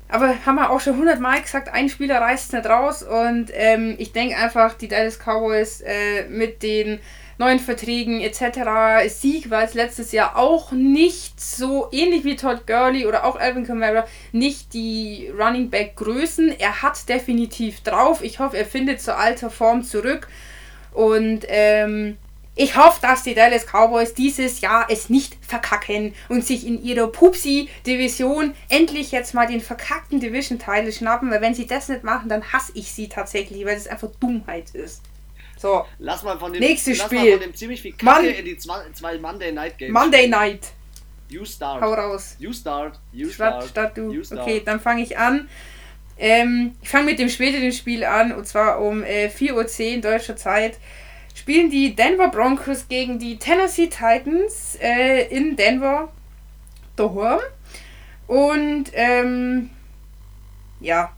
Aber haben wir auch schon hundertmal gesagt, ein Spieler reißt nicht raus. Und ähm, ich denke einfach, die Dallas Cowboys äh, mit den neuen Verträgen etc. Sieg war es letztes Jahr auch nicht so ähnlich wie Todd Gurley oder auch Alvin Kamara nicht die Running Back Größen. Er hat definitiv drauf. Ich hoffe, er findet zur alter Form zurück und ähm, ich hoffe, dass die Dallas Cowboys dieses Jahr es nicht verkacken und sich in ihrer Pupsi-Division endlich jetzt mal den verkackten Division-Teil schnappen, weil wenn sie das nicht machen, dann hasse ich sie tatsächlich, weil es einfach Dummheit ist. So. Lass mal von dem, Nächstes lass Spiel. Mal von dem ziemlich viel Kacke Mon in die zwei, zwei Monday Night Games. Monday Night. You start. Hau raus. You start. You start. Statt, statt du. Start. Okay, dann fange ich an. Ähm, ich fange mit dem späteren Spiel an und zwar um äh, 4.10 Uhr deutscher Zeit. Spielen die Denver Broncos gegen die Tennessee Titans äh, in Denver daheim. Und ähm, ja,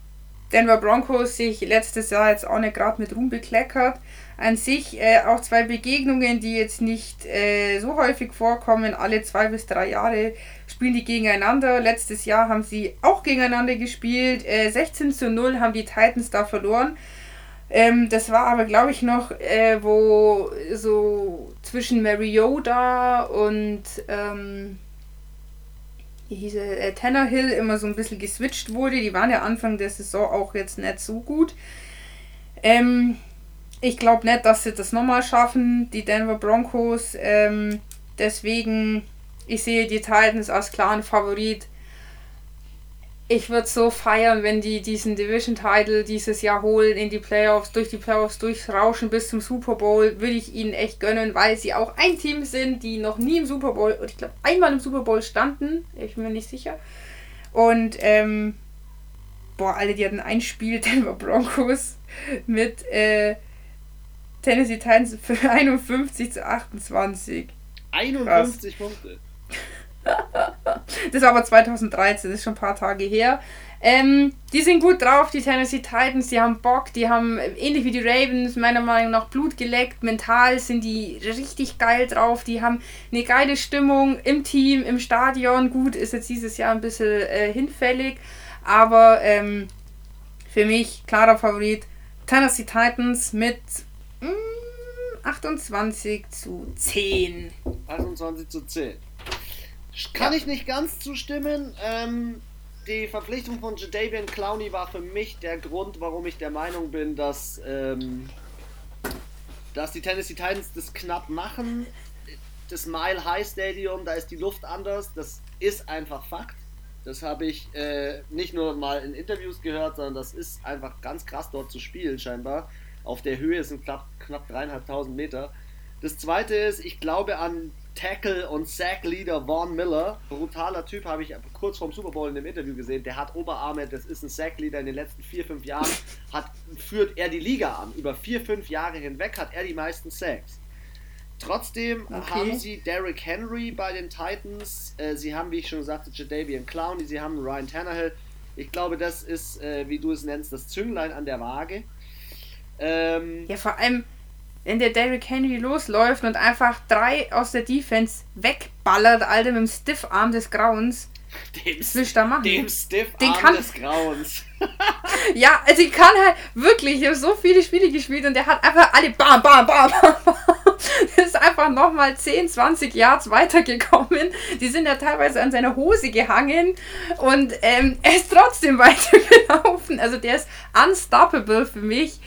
Denver Broncos sich letztes Jahr jetzt auch nicht gerade mit Ruhm bekleckert an sich äh, auch zwei Begegnungen, die jetzt nicht äh, so häufig vorkommen. Alle zwei bis drei Jahre spielen die gegeneinander. Letztes Jahr haben sie auch gegeneinander gespielt. Äh, 16 zu 0 haben die Titans da verloren. Ähm, das war aber, glaube ich, noch, äh, wo so zwischen Mariota und ähm, wie hieß er, äh, Tannehill immer so ein bisschen geswitcht wurde. Die waren ja Anfang der Saison auch jetzt nicht so gut. Ähm, ich glaube nicht, dass sie das nochmal schaffen, die Denver Broncos. Ähm, deswegen, ich sehe die Titans als klaren Favorit. Ich würde so feiern, wenn die diesen Division-Title dieses Jahr holen, in die Playoffs, durch die Playoffs durchrauschen bis zum Super Bowl. Würde ich ihnen echt gönnen, weil sie auch ein Team sind, die noch nie im Super Bowl, ich glaube einmal im Super Bowl standen. Ich bin mir nicht sicher. Und, ähm, boah, alle, die hatten ein Spiel, Denver Broncos mit, äh, Tennessee Titans für 51 zu 28. 51 Krass. Punkte. Das war aber 2013, das ist schon ein paar Tage her. Ähm, die sind gut drauf, die Tennessee Titans, die haben Bock, die haben ähnlich wie die Ravens meiner Meinung nach Blut geleckt. Mental sind die richtig geil drauf, die haben eine geile Stimmung im Team, im Stadion. Gut, ist jetzt dieses Jahr ein bisschen äh, hinfällig, aber ähm, für mich klarer Favorit Tennessee Titans mit 28 hm, zu 10. 28 zu 10. Kann ja. ich nicht ganz zustimmen. Ähm, die Verpflichtung von Jadavian Clowney war für mich der Grund, warum ich der Meinung bin, dass, ähm, dass die Tennessee Titans das knapp machen. Das Mile High Stadium, da ist die Luft anders. Das ist einfach Fakt. Das habe ich äh, nicht nur mal in Interviews gehört, sondern das ist einfach ganz krass dort zu spielen, scheinbar auf der Höhe sind knapp, knapp dreieinhalbtausend Meter. Das zweite ist, ich glaube an Tackle und Sack-Leader Vaughn Miller. Brutaler Typ, habe ich kurz vorm Super Bowl in dem Interview gesehen. Der hat Oberarme, das ist ein Sack-Leader in den letzten vier, fünf Jahren. Hat, führt er die Liga an. Über vier, fünf Jahre hinweg hat er die meisten Sacks. Trotzdem okay. haben sie Derrick Henry bei den Titans. Äh, sie haben, wie ich schon sagte, Jadavian Clowney. Sie haben Ryan Tannehill. Ich glaube, das ist, äh, wie du es nennst, das Zünglein an der Waage. Ähm, ja, vor allem, wenn der Derrick Henry losläuft und einfach drei aus der Defense wegballert, Alter, mit dem Stiffarm des Grauens. Dem, willst du da machen? Dem Stiffarm kann, des Grauens. ja, also ich kann halt wirklich, ich habe so viele Spiele gespielt und der hat einfach alle bam, bam, bam, bam. ist einfach nochmal 10, 20 Yards weitergekommen. Die sind ja teilweise an seiner Hose gehangen und ähm, er ist trotzdem weitergelaufen. Also der ist unstoppable für mich.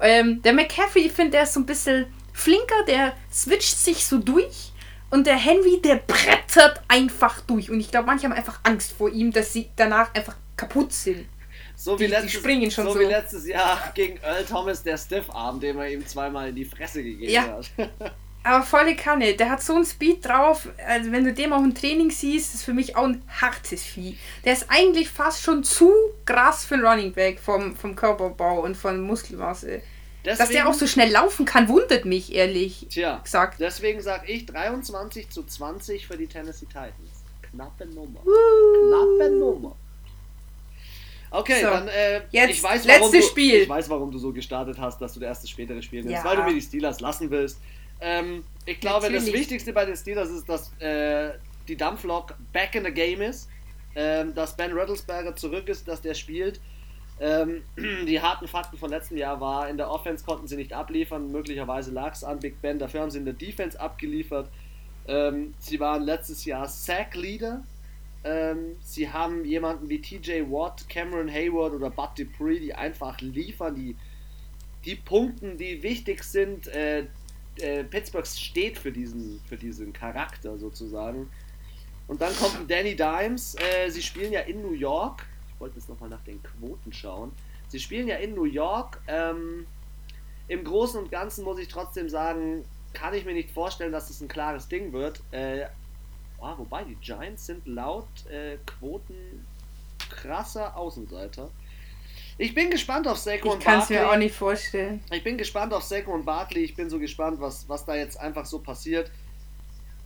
Ähm, der McCaffrey, ich finde, der ist so ein bisschen flinker, der switcht sich so durch. Und der Henry, der brettert einfach durch. Und ich glaube, manche haben einfach Angst vor ihm, dass sie danach einfach kaputt sind. So wie, die, letztes, die springen schon so, so wie letztes Jahr gegen Earl Thomas, der Stiffarm, den man ihm zweimal in die Fresse gegeben ja. hat. Aber volle Kanne, der hat so einen Speed drauf, also wenn du dem auch im Training siehst, ist für mich auch ein hartes Vieh. Der ist eigentlich fast schon zu krass für einen Running Back vom, vom Körperbau und von Muskelmasse. Deswegen, Dass der auch so schnell laufen kann, wundert mich, ehrlich tja, gesagt. Deswegen sage ich 23 zu 20 für die Tennessee Titans. Knappe Nummer. Uh. Knappe Nummer. Okay, so, dann äh, jetzt ich weiß, warum du, Spiel. Ich weiß, warum du so gestartet hast, dass du das erste spätere Spiel nimmst, ja. weil du mir die Steelers lassen willst. Ähm, ich glaube, Natürlich. das Wichtigste bei den Steelers ist, dass äh, die Dampflok back in the game ist, ähm, dass Ben Rattlesberger zurück ist, dass der spielt. Ähm, die harten Fakten von letztem Jahr war, in der Offense konnten sie nicht abliefern, möglicherweise lag es an Big Ben, dafür haben sie in der Defense abgeliefert. Ähm, sie waren letztes Jahr Sack-Leader. Ähm, sie haben jemanden wie TJ Watt, Cameron Hayward oder Bud Dupree, die einfach liefern, die, die Punkten, die wichtig sind. Äh, äh, Pittsburgh steht für diesen, für diesen Charakter sozusagen. Und dann kommt Danny Dimes. Äh, sie spielen ja in New York. Ich wollte jetzt nochmal nach den Quoten schauen. Sie spielen ja in New York. Ähm, Im Großen und Ganzen muss ich trotzdem sagen, kann ich mir nicht vorstellen, dass es das ein klares Ding wird. Äh, oh, wobei, die Giants sind laut äh, Quoten krasser Außenseiter. Ich bin gespannt auf Saquon Ich kann es mir auch nicht vorstellen. Ich bin gespannt auf Saquon Barkley. Ich bin so gespannt, was, was da jetzt einfach so passiert.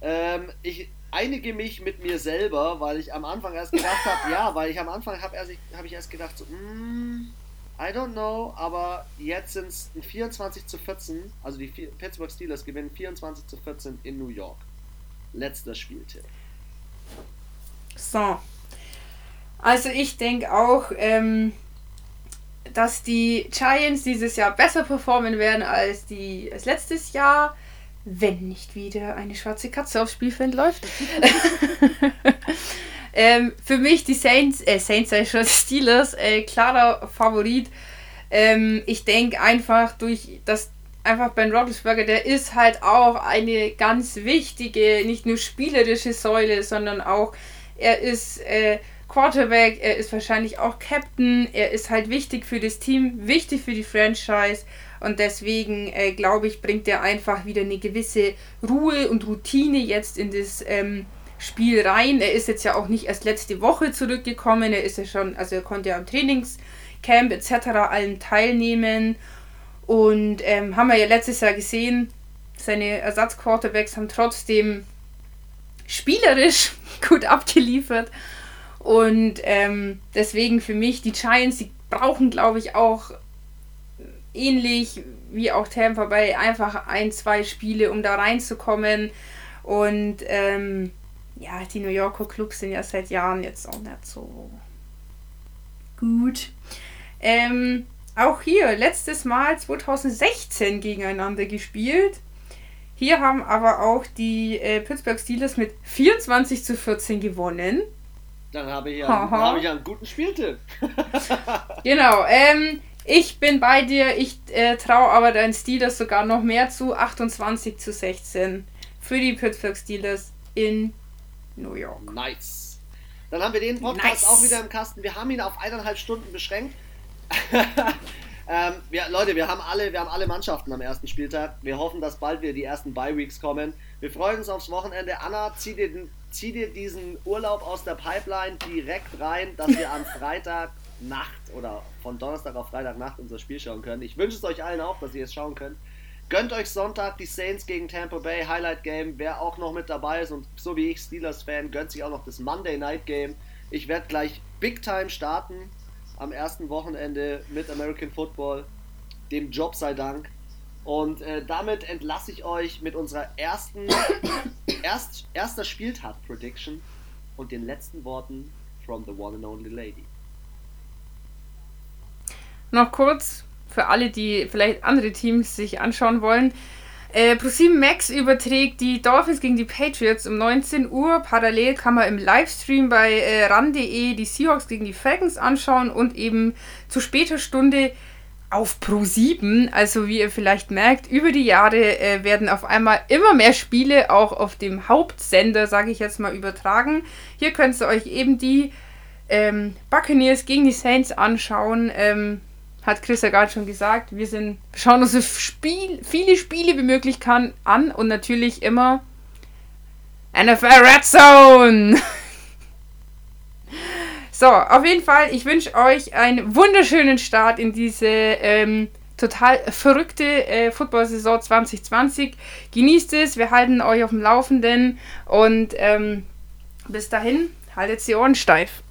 Ähm, ich einige mich mit mir selber, weil ich am Anfang erst gedacht habe, ja, weil ich am Anfang habe hab ich erst gedacht, so, mm, I don't know, aber jetzt sind es 24 zu 14, also die Pittsburgh Steelers gewinnen 24 zu 14 in New York. Letzter Spieltipp. So. Also ich denke auch, ähm, dass die Giants dieses Jahr besser performen werden als die als letztes Jahr, wenn nicht wieder eine schwarze Katze aufs Spielfeld läuft. ähm, für mich die Saints, äh, Saints sei schon Steelers, äh, klarer Favorit. Ähm, ich denke einfach durch das einfach Ben Roethlisberger, der ist halt auch eine ganz wichtige, nicht nur spielerische Säule, sondern auch er ist äh, Quarterback, er ist wahrscheinlich auch Captain, er ist halt wichtig für das Team, wichtig für die Franchise und deswegen äh, glaube ich, bringt er einfach wieder eine gewisse Ruhe und Routine jetzt in das ähm, Spiel rein. Er ist jetzt ja auch nicht erst letzte Woche zurückgekommen, er ist ja schon, also er konnte ja am Trainingscamp etc. allem teilnehmen und ähm, haben wir ja letztes Jahr gesehen, seine Ersatzquarterbacks haben trotzdem spielerisch gut abgeliefert. Und ähm, deswegen für mich, die Giants, die brauchen, glaube ich, auch ähnlich wie auch Tampa Bay einfach ein, zwei Spiele, um da reinzukommen. Und ähm, ja, die New Yorker Clubs sind ja seit Jahren jetzt auch nicht so gut. Ähm, auch hier letztes Mal 2016 gegeneinander gespielt. Hier haben aber auch die äh, Pittsburgh Steelers mit 24 zu 14 gewonnen. Dann habe ich, ja, hab ich einen guten Spieltipp. genau. Ähm, ich bin bei dir. Ich äh, traue aber deinen Steelers sogar noch mehr zu. 28 zu 16 für die Pittsburgh Steelers in New York. Nice. Dann haben wir den Podcast nice. auch wieder im Kasten. Wir haben ihn auf eineinhalb Stunden beschränkt. ähm, ja, Leute, wir haben, alle, wir haben alle Mannschaften am ersten Spieltag. Wir hoffen, dass bald wieder die ersten Bye-Weeks kommen. Wir freuen uns aufs Wochenende. Anna, zieh dir den zieh dir diesen Urlaub aus der Pipeline direkt rein, dass wir am Freitag Nacht oder von Donnerstag auf Freitag Nacht unser Spiel schauen können. Ich wünsche es euch allen auch, dass ihr es schauen könnt. Gönnt euch Sonntag die Saints gegen Tampa Bay Highlight Game. Wer auch noch mit dabei ist und so wie ich Steelers-Fan, gönnt sich auch noch das Monday Night Game. Ich werde gleich Big Time starten am ersten Wochenende mit American Football. Dem Job sei Dank. Und äh, damit entlasse ich euch mit unserer ersten erst, erster Spieltag Prediction und den letzten Worten from the one and only lady. Noch kurz für alle, die vielleicht andere Teams sich anschauen wollen. Äh, ProSieben Max überträgt die Dolphins gegen die Patriots um 19 Uhr. Parallel kann man im Livestream bei äh, ran.de die Seahawks gegen die Falcons anschauen und eben zu später Stunde auf Pro 7. Also wie ihr vielleicht merkt, über die Jahre äh, werden auf einmal immer mehr Spiele auch auf dem Hauptsender, sage ich jetzt mal, übertragen. Hier könnt ihr euch eben die ähm, Buccaneers gegen die Saints anschauen. Ähm, hat Chris ja gerade schon gesagt. Wir sind, schauen uns so Spiel, viele Spiele wie möglich kann, an und natürlich immer NFL Red Zone. so, auf jeden Fall, ich wünsche euch einen wunderschönen Start in diese ähm, total verrückte äh, Football-Saison 2020. Genießt es, wir halten euch auf dem Laufenden und ähm, bis dahin, haltet die Ohren steif.